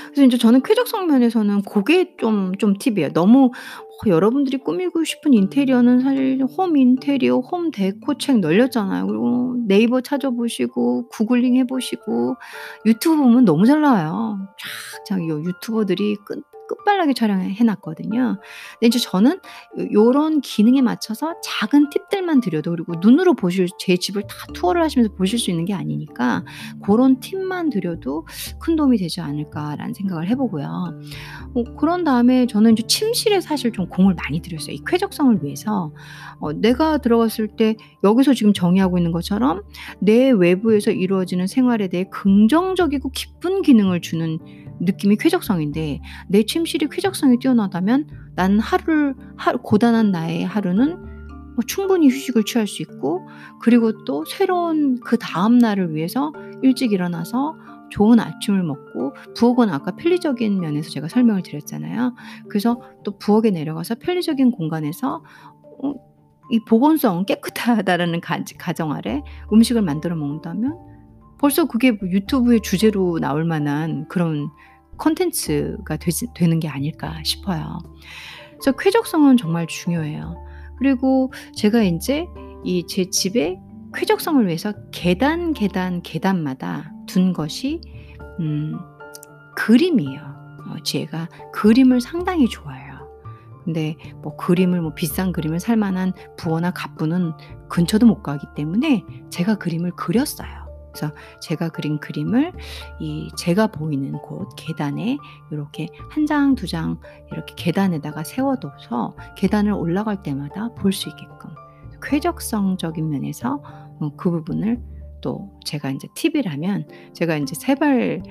그래서 이제 저는 쾌적성 면에서는 그게 좀, 좀 팁이에요. 너무 어, 여러분들이 꾸미고 싶은 인테리어는 사실 홈 인테리어, 홈 데코 책 널렸잖아요. 그리고 네이버 찾아보시고 구글링 해보시고 유튜브 보면 너무 잘 나와요. 쫙 자기 유튜버들이 끝 끝발나게 촬영해 놨거든요. 근데 이제 저는 요런 기능에 맞춰서 작은 팁들만 드려도 그리고 눈으로 보실 제 집을 다 투어를 하시면서 보실 수 있는 게 아니니까 고런 팁만 드려도 큰 도움이 되지 않을까라는 생각을 해 보고요. 어 그런 다음에 저는 이제 침실에 사실 좀 공을 많이 들였어요. 이 쾌적성을 위해서. 어 내가 들어갔을 때 여기서 지금 정의하고 있는 것처럼 내 외부에서 이루어지는 생활에 대해 긍정적이고 기쁜 기능을 주는 느낌이 쾌적성인데 내 침실이 쾌적성이 뛰어나다면 난 하루를 하, 고단한 나의 하루는 뭐 충분히 휴식을 취할 수 있고 그리고 또 새로운 그 다음 날을 위해서 일찍 일어나서 좋은 아침을 먹고 부엌은 아까 편리적인 면에서 제가 설명을 드렸잖아요. 그래서 또 부엌에 내려가서 편리적인 공간에서 어이 보건성 깨끗하다라는 가 가정 아래 음식을 만들어 먹는다면 벌써 그게 뭐 유튜브의 주제로 나올 만한 그런 콘텐츠가 되지 되는 게 아닐까 싶어요. 그래서 쾌적성은 정말 중요해요. 그리고 제가 인제 이 제 집에 쾌적성을 위해서 계단, 계단, 계단마다 둔 것이 음 그림이에요. 어 제가 그림을 상당히 좋아해요. 근데 뭐 그림을 뭐 비싼 그림을 살 만한 부어나 갑부는 근처도 못 가기 때문에 제가 그림을 그렸어요. 그래서 제가 그린 그림을 이 제가 보이는 곳 계단에 요렇게 한 장, 두 장 이렇게 계단에다가 세워 둬서 계단을 올라갈 때마다 볼 수 있게끔 쾌적성적인 면에서 어그 부분을 또 제가 인제 팁이라면 제가 인제 3발개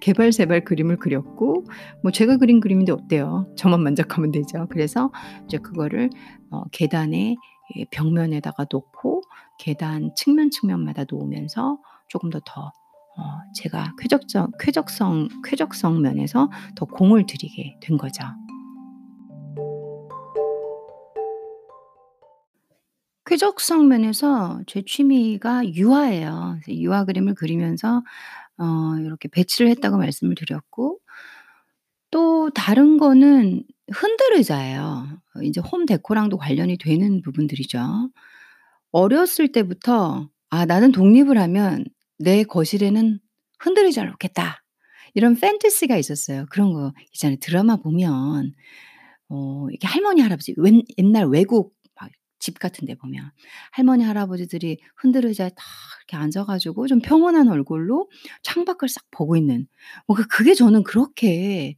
개발 3발 그림을 그렸고 뭐 제가 그린 그림인데 어때요? 저만 만족하면 되죠. 그래서 이제 그거를 어 계단에 이 벽면에다가 놓고 계단 측면, 측면마다 놓으면서 조금 더더 어 제가 쾌적적 쾌적성 쾌적성 면에서 더 공을 들이게 된 거죠. 쾌적성 면에서 제 취미가 유화예요. 유화 그림을 그리면서 어 이렇게 배치를 했다고 말씀을 드렸고 또 다른 거는 흔들의자예요. 어 인제 홈 데코랑도 관련이 되는 부분들이죠. 어렸을 때부터 '아 나는 독립을 하면 내 거실에는 흔들의자를 놓겠다.' 이런 판타지가 있었어요. 그런 거 있잖아요. 드라마 보면 어 이렇게 할머니, 할아버지 웬 옛날 외국 막 집 같은 데 보면 할머니, 할아버지들이 흔들 의자에 딱 이렇게 앉아 가지고 좀 평온한 얼굴로 창밖을 싹 보고 있는 뭔가 그게 저는 그렇게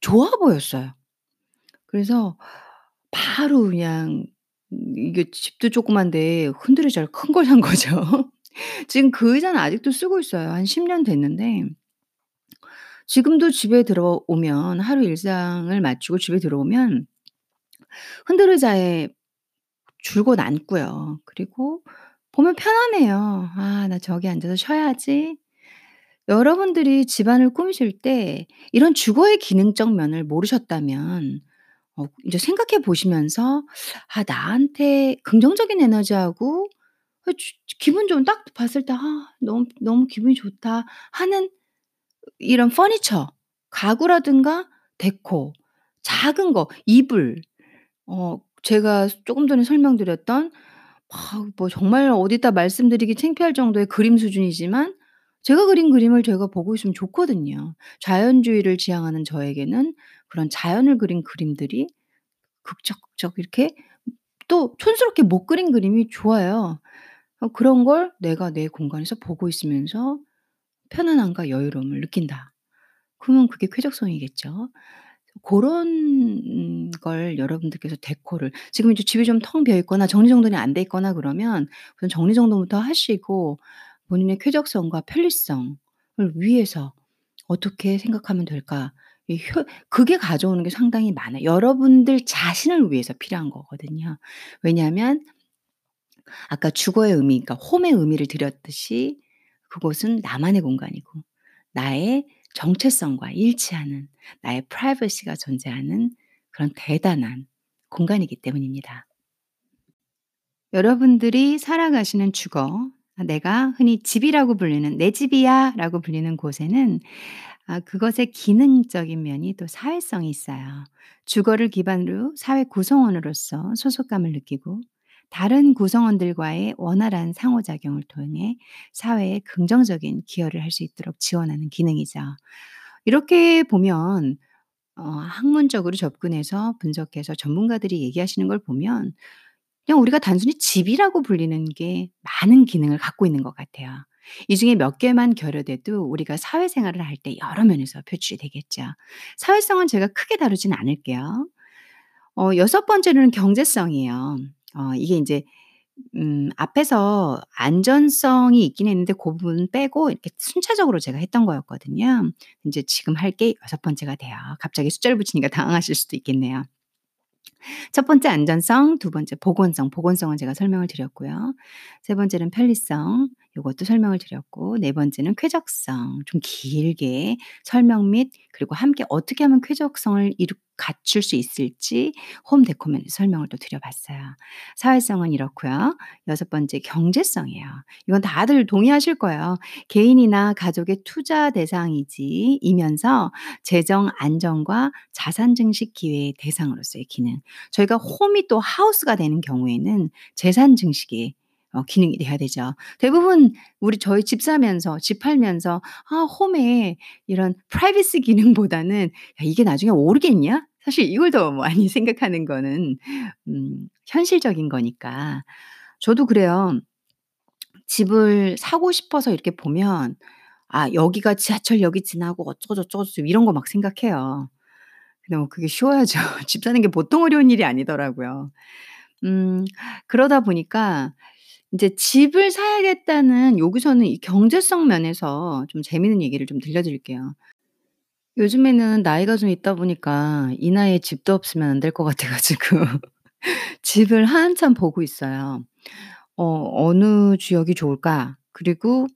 좋아 보였어요. 그래서 바로 그냥 음 이게 집도 조그만데 흔들의자를 큰걸 산 거죠. 지금 그 의자는 아직도 쓰고 있어요. 한 10 년 됐는데 지금도 집에 들어오면 하루 일상을 마치고 집에 들어오면 흔들 의자에 줄곧 앉고요. 그리고 보면 편안해요. '아 나 저기 앉아서 쉬어야지.' 여러분들이 집안을 꾸미실 때 이런 주거의 기능적 면을 모르셨다면 어 인제 생각해 보시면서 '아 나한테 긍정적인 에너지하고 어주 기분 좋은 딱 봤을 때 '아 너무 너무 기분이 좋다.' 하는 이런 퍼니처, 가구라든가 데코, 작은 거 이불 어 제가 쪼금 전에 설명드렸던 막뭐 정말 어디다 말씀드리기 창피할 정도의 그림 수준이지만 제가 그린 그림을 제가 보고 있으면 좋거든요. 자연주의를 지향하는 저에게는 그런 자연을 그린 그림들이 극적극적 이렇게 또 촌스럽게 못 그린 그림이 좋아요. 어 그런 걸 내가 내 공간에서 보고 있으면서 편안함과 여유로움을 느낀다. 그러면 그게 쾌적성이겠죠. 고런 음걸 여러분들께서 데코를 지금 이제 집이 좀 텅 비어 있거나 정리정돈이 안 돼 있거나 그러면 우선 정리정돈부터 하시고 본인의 쾌적성과 편리성을 위해서 어떻게 생각하면 될까? 그게 가져오는 게 상당히 많아요. 여러분들 자신을 위해서 필요한 거거든요. 왜냐하면 아까 주거의 의미 그러니까 홈의 의미를 드렸듯이 그곳은 나만의 공간이고 나의 정체성과 일치하는 나의 프라이버시가 존재하는 그런 대단한 공간이기 때문입니다. 여러분들이 살아가시는 주거 아 내가 흔히 집이라고 불리는 "내 집이야."라고 불리는 곳에는 아 그것의 기능적인 면이 또 사회성이 있어요. 주거를 기반으로 사회 구성원으로서 소속감을 느끼고 다른 구성원들과의 원활한 상호작용을 통해 사회에 긍정적인 기여를 할 수 있도록 지원하는 기능이죠. 이렇게 보면 어 학문적으로 접근해서 분석해서 전문가들이 얘기하시는 걸 보면 그냥 우리가 단순히 집이라고 불리는 게 많은 기능을 갖고 있는 것 같아요. 이 중에 몇 개만 결여돼도 우리가 사회생활을 할 때 여러 면에서 표출이 되겠죠. 사회성은 제가 크게 다루지는 않을게요. 어 여섯 번째로는 경제성이에요. 어 이게 인제 음 앞에서 안전성이 있긴 했는데 고 부분 빼고 이렇게 순차적으로 제가 했던 거였거든요. 인제 지금 할 게 여섯 번째가 돼요. 갑자기 숫자를 붙이니까 당황하실 수도 있겠네요. 첫 번째 안전성, 두 번째 보건성, 보건성은 제가 설명을 드렸고요. 세 번째는 편리성, 요것도 설명을 드렸고 네 번째는 쾌적성, 좀 길게 설명 및 그리고 함께 어떻게 하면 쾌적성을 이루 갖출 수 있을지 홈 데코 면에서 설명을 또 드려 봤어요. 사회성은 이렇고요. 여섯 번째 경제성이에요. 이건 다들 동의하실 거예요. 개인이나 가족의 투자 대상이지 이면서 재정 안정과 자산 증식 기회의 대상으로서의 기능. 저희가 홈이 또 하우스가 되는 경우에는 재산 증식이 어 기능이 돼야 되죠. 대부분 우리 저희 집 사면서 집 팔면서 아 홈에 이런 프라이버시 기능보다는 '야 이게 나중에 오르겠냐?' 사실 이걸 더 많이 생각하는 거는 음 현실적인 거니까. 저도 그래요. 집을 사고 싶어서 이렇게 보면 '아 여기가 지하철역이 지나고 어쩌고 저쩌고 이런 거 막 생각해요. 근데 뭐 그게 쉬워야죠. 집 사는 게 보통 어려운 일이 아니더라고요. 음 그러다 보니까 인제 집을 사야겠다는 여기서는 이 경제성 면에서 좀 재미있는 얘기를 좀 들려드릴게요. 요즘에는 나이가 좀 있다 보니까 이 나이에 집도 없으면 안 될 것 같아 가지고 집을 한참 보고 있어요. 어 '어느 지역이 좋을까?' 그리고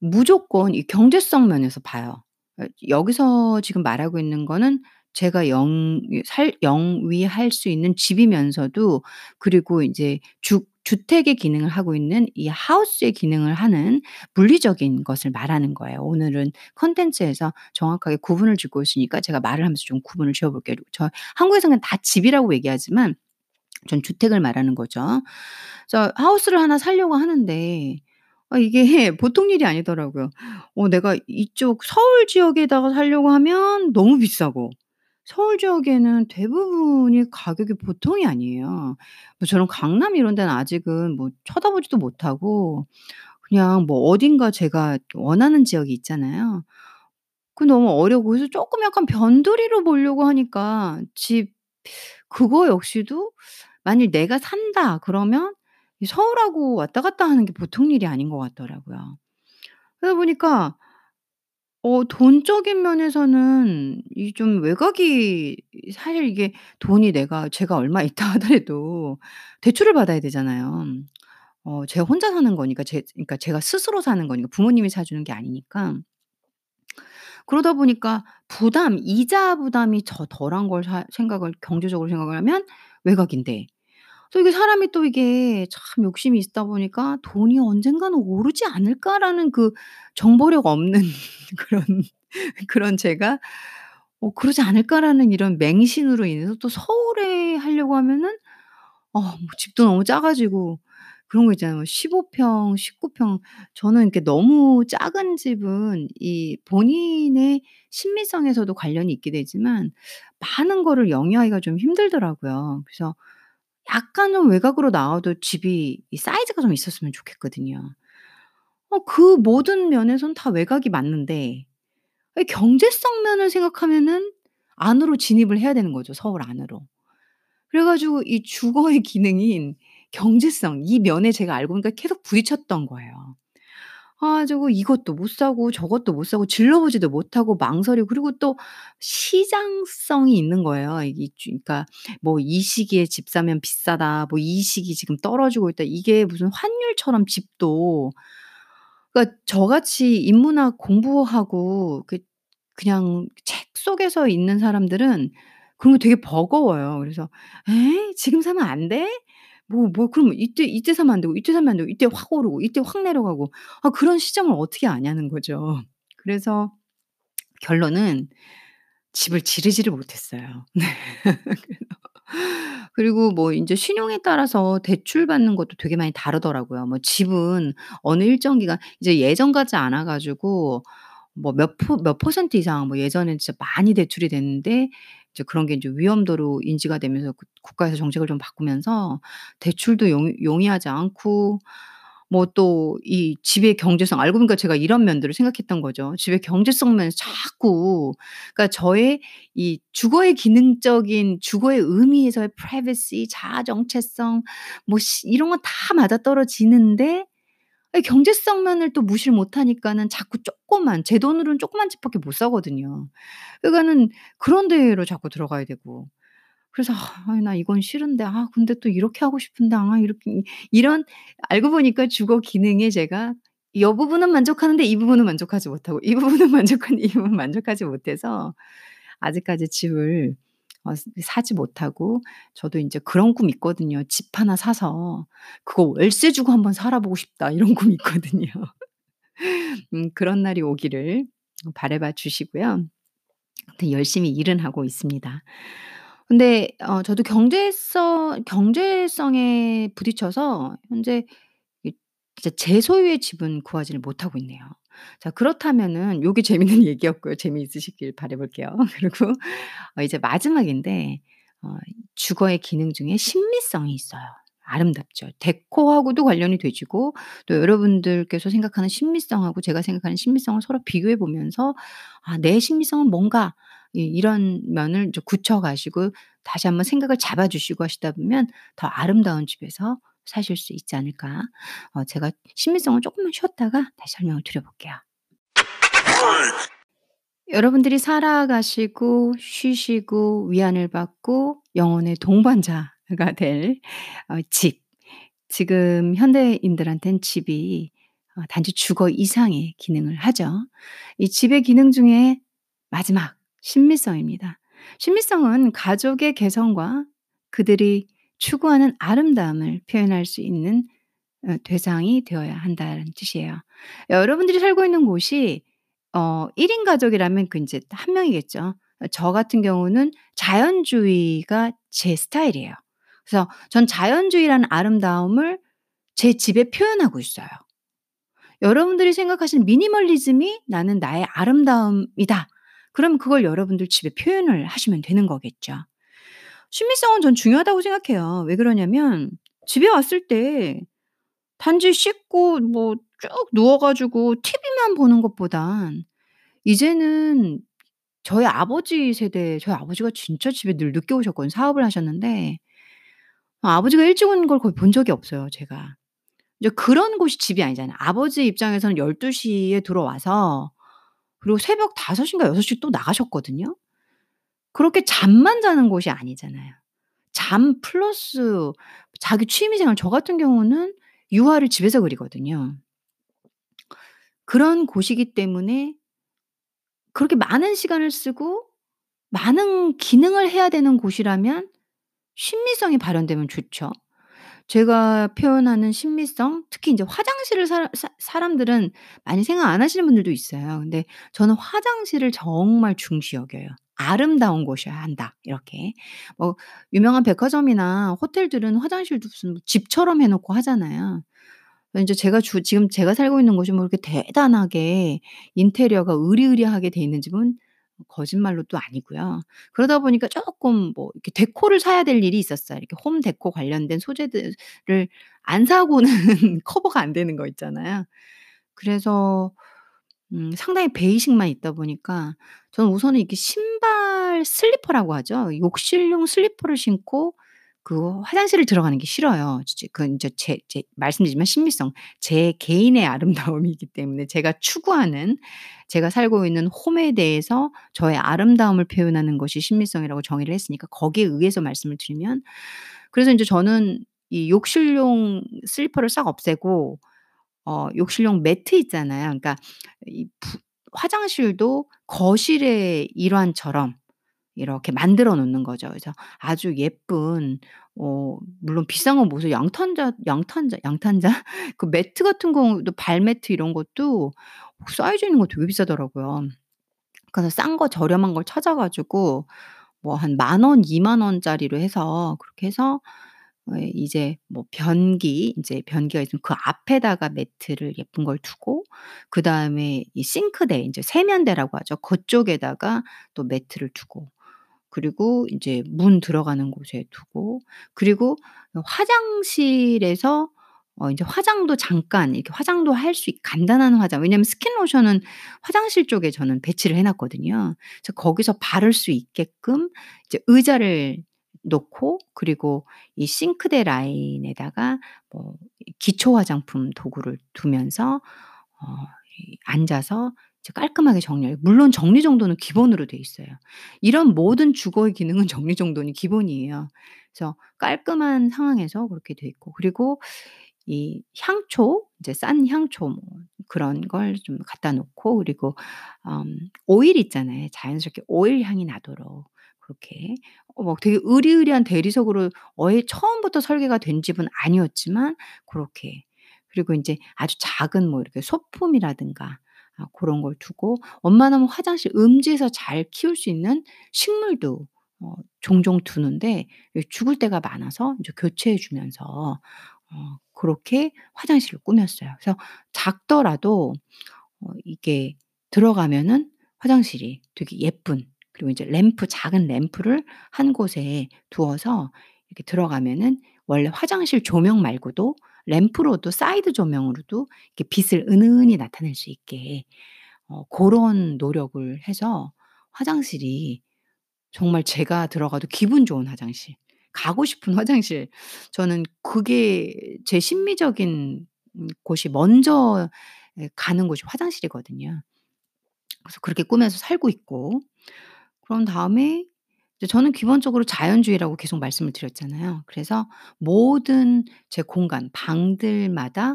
무조건 이 경제성 면에서 봐요. 어 여기서 지금 말하고 있는 거는 제가 영 살 영위할 수 있는 집이면서도 그리고 인제 주 주택의 기능을 하고 있는 이 하우스의 기능을 하는 물리적인 것을 말하는 거예요. 오늘은 콘텐츠에서 정확하게 구분을 짓고 있으니까 제가 말을 하면서 좀 구분을 지어 볼게요. 저 한국에서는 다 집이라고 얘기하지만 전 주택을 말하는 거죠. 그래서 하우스를 하나 사려고 하는데 아 이게 보통 일이 아니더라고요. 어 내가 이쪽 서울 지역에다가 사려고 하면 너무 비싸고 서울 지역에는 대부분이 가격이 보통이 아니에요. 뭐 저는 강남 이런 데는 아직은 뭐 쳐다보지도 못하고 그냥 뭐 어딘가 제가 원하는 지역이 있잖아요. 그 너무 어려고 그래서 쪼끔 약간 변두리로 보려고 하니까 집 그거 역시도 만일 '내가 산다.' 그러면 이 서울하고 왔다 갔다 하는 게 보통 일이 아닌 것 같더라고요. 그러다 보니까 어 돈적인 면에서는 이 좀 외곽이 사실 이게 돈이 내가 제가 얼마 있다 하더라도 대출을 받아야 되잖아요. 어 제가 혼자 사는 거니까 제 그러니까 제가 스스로 사는 거니까 부모님이 사 주는 게 아니니까. 그러다 보니까 부담 이자 부담이 더 덜한 걸 사 생각을 경제적으로 생각을 하면 외곽인데 또 이게 사람이 또 이게 참 욕심이 있다 보니까 '돈이 언젠가는 오르지 않을까.'라는 그 정보력 없는 그런 그런 제가 어 '그러지 않을까.'라는 이런 맹신으로 인해서 또 서울에 하려고 하면은 어 뭐 집도 너무 작아 가지고 그런 거 있잖아요. 15 평, 19 평 저는 이렇게 너무 작은 집은 이 본인의 심미성에서도 관련이 있게 되지만 많은 거를 영위하기가 좀 힘들더라고요. 그래서 약간은 외곽으로 나와도 집이 이 사이즈가 좀 있었으면 좋겠거든요. 어 그 모든 면에선 다 외곽이 맞는데 이 경제성 면을 생각하면은 안으로 진입을 해야 되는 거죠, 서울 안으로. 그래 가지고 이 주거의 기능인 경제성 이 면에 제가 알고 보니까 계속 부딪혔던 거예요. 아 가지고 이것도 못 사고 저것도 못 사고 질러보지도 못하고 망설이고 그리고 또 시장성이 있는 거예요. 이게 주 그러니까 뭐 "이 시기에 집 사면 비싸다." 뭐 "이 시기 지금 떨어지고 있다." 이게 무슨 환율처럼 집도 그러니까 저같이 인문학 공부하고 그 그냥 책 속에서 있는 사람들은 그런 거 되게 버거워요. 그래서 "에? 지금 사면 안 돼? 뭐 뭐 그럼 이때 이때 사면 안 되고 이때 사면 안 되고 이때 확 오르고 이때 확 내려가고." 아 그런 시점을 어떻게 아냐는 거죠. 그래서 결론은 집을 지르지를 못했어요. 네. 그리고 뭐 인제 신용에 따라서 대출 받는 것도 되게 많이 다르더라고요. 뭐 집은 어느 일정 기간 이제 예전 같지 않아 가지고 뭐 몇 퍼 몇 퍼센트 이상 뭐 예전엔 진짜 많이 대출이 됐는데 이제 그런 게 인제 위험도로 인지가 되면서 그 국가에서 정책을 좀 바꾸면서 대출도 용 용이하지 않고 뭐 또 이 집의 경제성 알고 보니까 제가 이런 면들을 생각했던 거죠. 집의 경제성 면에서 자꾸 그러니까 저의 이 주거의 기능적인 주거의 의미에서의 프라이버시 자아 정체성 뭐 시 이런 거다 맞아떨어지는데 이 경제성 면을 또 무시를 못 하니까는 자꾸 쪼끄만 제 돈으로는 쪼끄만 집밖에 못 사거든요. 그러니까는 그런 데로 자꾸 들어가야 되고. 그래서 '아 나 이건 싫은데 아 근데 또 이렇게 하고 싶은데 아 이렇게' 이런 알고 보니까 주거 기능에 제가 이 부분은 만족하는데 이 부분은 만족하지 못하고 이 부분은 만족하는데 이 부분은 만족하지 못해서 아직까지 집을 어 사지 못하고 저도 인제 그런 꿈 있거든요. '집 하나 사서 그거 월세 주고 한번 살아 보고 싶다.' 이런 꿈이 있거든요. 음 그런 날이 오기를 바라 봐 주시고요. 열심히 일은 하고 있습니다. 근데 어 저도 경제성 경제성에 부딪혀서 현재 이 진짜 제 소유의 집은 구하지를 못하고 있네요. 자 그렇다면은 요게 재밌는 얘기였고요. 재미있으시길 바라 볼게요. 그리고 어 이제 마지막인데 어 주거의 기능 중에 심미성이 있어요. 아름답죠. 데코하고도 관련이 되시고 또 여러분들께서 생각하는 심미성하고 제가 생각하는 심미성을 서로 비교해 보면서 '아 내 심미성은 뭔가.' 이 이런 면을 좀 굳혀 가시고 다시 한번 생각을 잡아 주시고 하시다 보면 더 아름다운 집에서 사실 수 있지 않을까. 어 제가 심미성을 쪼끔만 쉬었다가 다시 설명을 드려 볼게요. 여러분들이 살아가시고 쉬시고 위안을 받고 영혼의 동반자가 될 어 집. 지금 현대인들한텐 집이 어 단지 주거 이상의 기능을 하죠. 이 집의 기능 중에 마지막 심미성입니다. 심미성은 가족의 개성과 그들이 추구하는 아름다움을 표현할 수 있는 어 대상이 되어야 한다는 뜻이에요. 여러분들이 살고 있는 곳이 어 1인 가족이라면 그 인제 1 명이겠죠. 어저 같은 경우는 자연주의가 제 스타일이에요. 그래서 전 자연주의라는 아름다움을 제 집에 표현하고 있어요. 여러분들이 생각하시는 미니멀리즘이 '나는 나의 아름다움이다.' 그러면 그걸 여러분들 집에 표현을 하시면 되는 거겠죠. 심미성은 전 중요하다고 생각해요. 왜 그러냐면 집에 왔을 때 단지 씻고 뭐 쭉 누워 가지고 TV만 보는 것보단 이제는 저희 아버지 세대 저희 아버지가 진짜 집에 늘 늦게 오셨거든요. 사업을 하셨는데 어 아버지가 일찍 오는 걸 거의 본 적이 없어요 제가. 이제 그런 곳이 집이 아니잖아요. 아버지 입장에서는 12:00에 들어와서 그리고 새벽 5:00 인가 6:00에또 나가셨거든요. 그렇게 잠만 자는 곳이 아니잖아요. 잠 플러스 자기 취미 생활 저 같은 경우는 유화를 집에서 그리거든요. 그런 곳이기 때문에 그렇게 많은 시간을 쓰고 많은 기능을 해야 되는 곳이라면 심미성이 발현되면 좋죠. 제가 표현하는 심미성 특히 인제 화장실을 사사 사 람들은 많이 생각 안 하시는 분들도 있어요. 근데 저는 화장실을 정말 중시 여겨요. ' 아름다운 곳이어야 한다.' 이렇게. 뭐 유명한 백화점이나 호텔들은 화장실도 무슨 집처럼 해 놓고 하잖아요. 인제 제가 주 지금 제가 살고 있는 곳이 뭐 이렇게 대단하게 인테리어가 으리으리하게 돼 있는 집은 거짓말로 또 아니고요. 그러다 보니까 쪼끔 뭐 이렇게 데코를 사야 될 일이 있었어요. 이렇게 홈 데코 관련된 소재들을 안 사고는 커버가 안 되는 거 있잖아요. 그래서 음 상당히 베이직만 있다 보니까 저는 우선은 이렇게 신발 슬리퍼라고 하죠. 욕실용 슬리퍼를 신고 그 화장실을 들어가는 게 싫어요. 지그 인제 제 제 말씀드리지만 심미성 제 개인의 아름다움이기 때문에 제가 추구하는 제가 살고 있는 홈에 대해서 저의 아름다움을 표현하는 것이 심미성이라고 정의를 했으니까 거기에 의해서 말씀을 드리면 그래서 인제 저는 이 욕실용 슬리퍼를 싹 없애고 어 욕실용 매트 있잖아요. 그러니까 이 부 화장실도 거실의 일환처럼 이렇게 만들어 놓는 거죠. 그래서 아주 예쁜 어 물론 비싼 건 무슨 양탄자 양탄자 양탄자 그 매트 같은 경우도 발매트 이런 것도 사이즈 있는 거 되게 비싸더라고요. 그래서 싼 거 저렴한 걸 찾아 가지고 뭐 한 10,000 원, 20,000 원짜리로 해서 그렇게 해서 어 이제 뭐 변기 인제 변기가 있으면 그 앞에다가 매트를 예쁜 걸 두고 그 다음에 이 싱크대 인제 세면대라고 하죠. 그쪽에다가 또 매트를 두고 그리고 인제 문 들어가는 곳에 두고 그리고 어 화장실에서 어 인제 화장도 잠깐 이렇게 화장도 할 수 있 간단한 화장 왜냐하면 스킨 로션은 화장실 쪽에 저는 배치를 해 놨거든요. 그래서 거기서 바를 수 있게끔 이제 의자를 놓고 그리고 이 싱크대 라인에다가 뭐이 기초 화장품 도구를 두면서 어이 앉아서 깔끔하게 정리해요. 물론 정리정돈은 기본으로 돼 있어요. 이런 모든 주거의 기능은 정리정돈이 기본이에요. 그래서 깔끔한 상황에서 그렇게 돼 있고 그리고 이 향초 이제 싼 향초 뭐 그런 걸 좀 갖다 놓고 그리고 음 오일 있잖아요. 자연스럽게 오일 향이 나도록 그렇게 어 막 되게 으리으리한 대리석으로 어 처음부터 설계가 된 집은 아니었지만 고렇게 그리고 인제 아주 작은 뭐 이렇게 소품이라든가 아 고런 걸 두고 웬만하면 화장실 음지에서 잘 키울 수 있는 식물도 어 종종 두는데 이 죽을 때가 많아서 이제 교체해 주면서 어 그렇게 화장실을 꾸몄어요. 그래서 작더라도 어 이게 들어가면은 화장실이 되게 예쁜 그리고 이제 램프 작은 램프를 한 곳에 두어서 이렇게 들어가면은 원래 화장실 조명 말고도 램프로도 사이드 조명으로도 이렇게 빛을 은은히 나타낼 수 있게 어 고런 노력을 해서 화장실이 정말 제가 들어가도 기분 좋은 화장실, 가고 싶은 화장실 저는 그게 제 심미적인 음 곳이 먼저 예 가는 곳이 화장실이거든요. 그래서 그렇게 꾸며서 살고 있고 그런 다음에 이제 저는 기본적으로 자연주의라고 계속 말씀을 드렸잖아요. 그래서 모든 제 공간 방들마다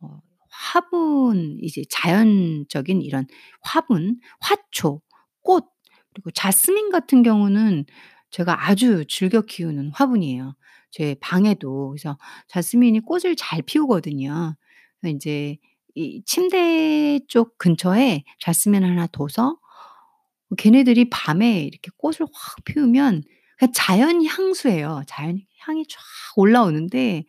어 화분 이제 자연적인 이런 화분, 화초, 꽃 그리고 자스민 같은 경우는 제가 아주 즐겨 키우는 화분이에요. 제 방에도 그래서 자스민이 꽃을 잘 피우거든요. 인제 이 침대 쪽 근처에 자스민을 하나 둬서 걔네들이 밤에 이렇게 꽃을 확 피우면 그냥 자연 향수예요. 자연 향이 쫙 올라오는데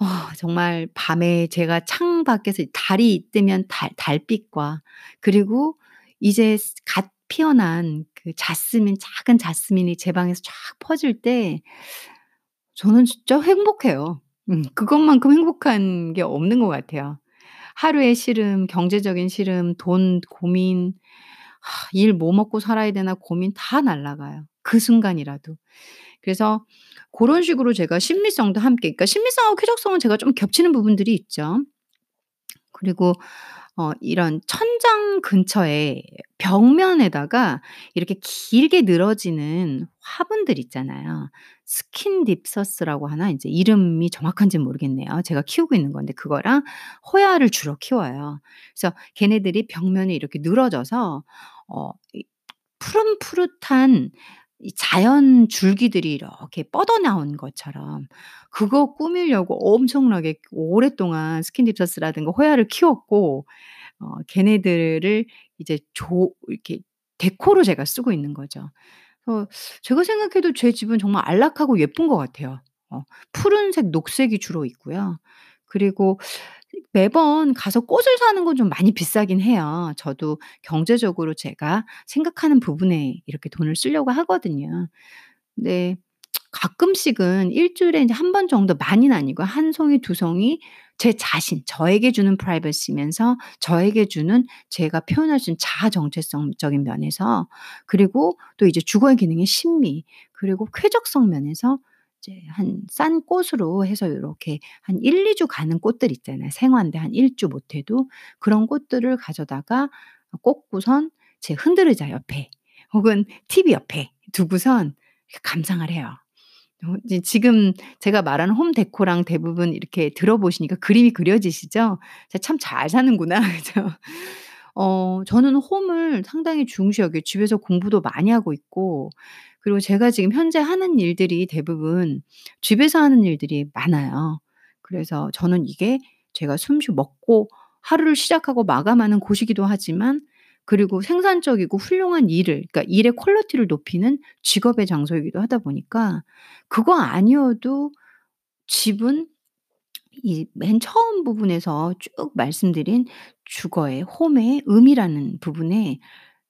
아 정말 밤에 제가 창 밖에서 달이 뜨면 달 달빛과 그리고 이제 스갓 피어난 그 자스민 작은 자스민이 제 방에서 쫙 퍼질 때 저는 진짜 행복해요. 음 그것만큼 행복한 게 없는 것 같아요. 하루의 시름, 경제적인 시름, 돈 고민, ' 일 뭐 먹고 살아야 되나.' 고민 다 날아가요 그 순간이라도. 그래서 고런 식으로 제가 심미성도 함께 그러니까 심미성하고 쾌적성은 제가 좀 겹치는 부분들이 있죠. 그리고 어 이런 천장 근처에 벽면에다가 이렇게 길게 늘어지는 화분들 있잖아요. 스킨답서스라고 하나 인제 이름이 정확한지는 모르겠네요. 제가 키우고 있는 건데 그거랑 호야를 주로 키워요. 그래서 걔네들이 벽면에 이렇게 늘어져서 어 이 푸릇푸릇한 이 자연 줄기들이 이렇게 뻗어나온 것처럼 그거 꾸미려고 엄청나게 오랫동안 스킨딥서스라든가 호야를 키웠고 어 걔네들을 이제 조 이렇게 데코로 제가 쓰고 있는 거죠. 어 제가 생각해도 제 집은 정말 안락하고 예쁜 것 같아요. 어 푸른색, 녹색이 주로 있고요. 그리고 매번 가서 꽃을 사는 건 좀 많이 비싸긴 해요. 저도 경제적으로 제가 생각하는 부분에 이렇게 돈을 쓰려고 하거든요. 근데 가끔씩은 1 주일에 인제 1 번 정도 많이는 아니고 1 송이, 2 송이 제 자신 저에게 주는 프라이버시면서 저에게 주는 제가 표현할 수 있는 자아 정체성적인 면에서 그리고 또 이제 주거의 기능의 심미 그리고 쾌적성 면에서 이제 한 싼 꽃으로 해서 요렇게 한 1-2주 가는 꽃들 있잖아요. 생화인데 한 1주 못해도 그런 꽃들을 가져다가 어 꽂고선 제 흔들의자 옆에 혹은 TV 옆에 두고선 이렇게 감상을 해요. 어 지금 제가 말하는 홈 데코랑 대부분 이렇게 들어보시니까 그림이 그려지시죠? 참 잘 사는구나.' 그죠? 어 저는 홈을 상당히 중시 여겨요. 집에서 공부도 많이 하고 있고 그리고 제가 지금 현재 하는 일들이 대부분 집에서 하는 일들이 많아요. 그래서 저는 이게 제가 숨쉬 먹고 하루를 시작하고 마감하는 곳이기도 하지만 그리고 생산적이고 훌륭한 일을 그러니까 일의 퀄리티를 높이는 작업의 장소이기도 하다 보니까 그거 아니어도 집은 이 맨 처음 부분에서 쭉 말씀드린 주거의 홈의 의미라는 부분에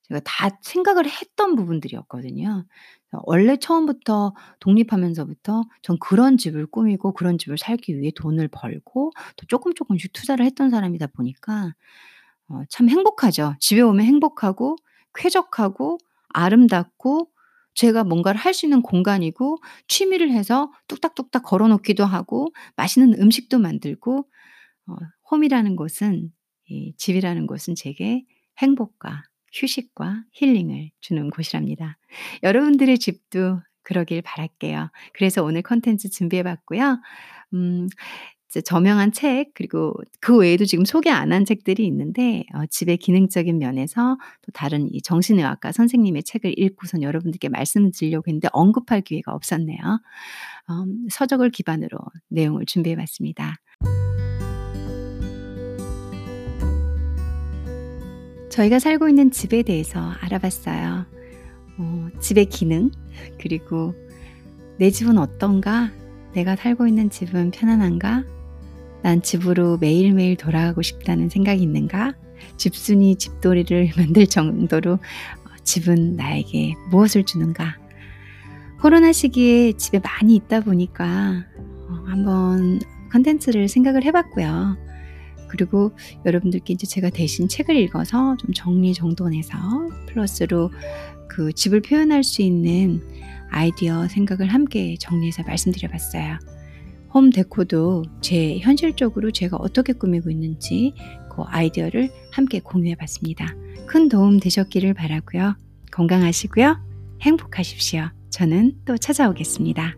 제가 다 생각을 했던 부분들이었거든요. 어 원래 처음부터 독립하면서부터 전 그런 집을 꾸미고 그런 집을 살기 위해 돈을 벌고 또 쪼끔 쪼끔씩 투자를 했던 사람이다 보니까 어 참 행복하죠. 집에 오면 행복하고 쾌적하고 아름답고 제가 뭔가를 할 수 있는 공간이고 취미를 해서 뚝딱뚝딱 걸어 놓기도 하고 맛있는 음식도 만들고 어 홈이라는 곳은 이 집이라는 곳은 제게 행복과 휴식과 힐링을 주는 곳이랍니다. 여러분들의 집도 그러길 바랄게요. 그래서 오늘 컨텐츠 준비해 봤고요. 음 저명한 책 그리고 그 외에도 지금 소개 안 한 책들이 있는데 어 집의 기능적인 면에서 또 다른 이 정신의학과 선생님의 책을 읽고선 여러분들께 말씀드리려고 했는데 언급할 기회가 없었네요. 음 서적을 기반으로 내용을 준비해 봤습니다. 저희가 살고 있는 집에 대해서 알아봤어요. 어 집의 기능 그리고 '내 집은 어떤가? 내가 살고 있는 집은 편안한가? 난 집으로 매일매일 돌아가고 싶다는 생각이 있는가? 집순이 집돌이를 만들 정도로 어 집은 나에게 무엇을 주는가? 코로나 시기에 집에 많이 있다 보니까 어 한번 컨텐츠를 생각을 해 봤고요. 그리고 여러분들께 이제 제가 대신 책을 읽어서 좀 정리정돈해서 플러스로 그 집을 표현할 수 있는 아이디어 생각을 함께 정리해서 말씀드려 봤어요. 홈 데코도 제 현실적으로 제가 어떻게 꾸미고 있는지 그 아이디어를 함께 공유해 봤습니다. 큰 도움 되셨기를 바라고요. 건강하시고요. 행복하십시오. 저는 또 찾아오겠습니다.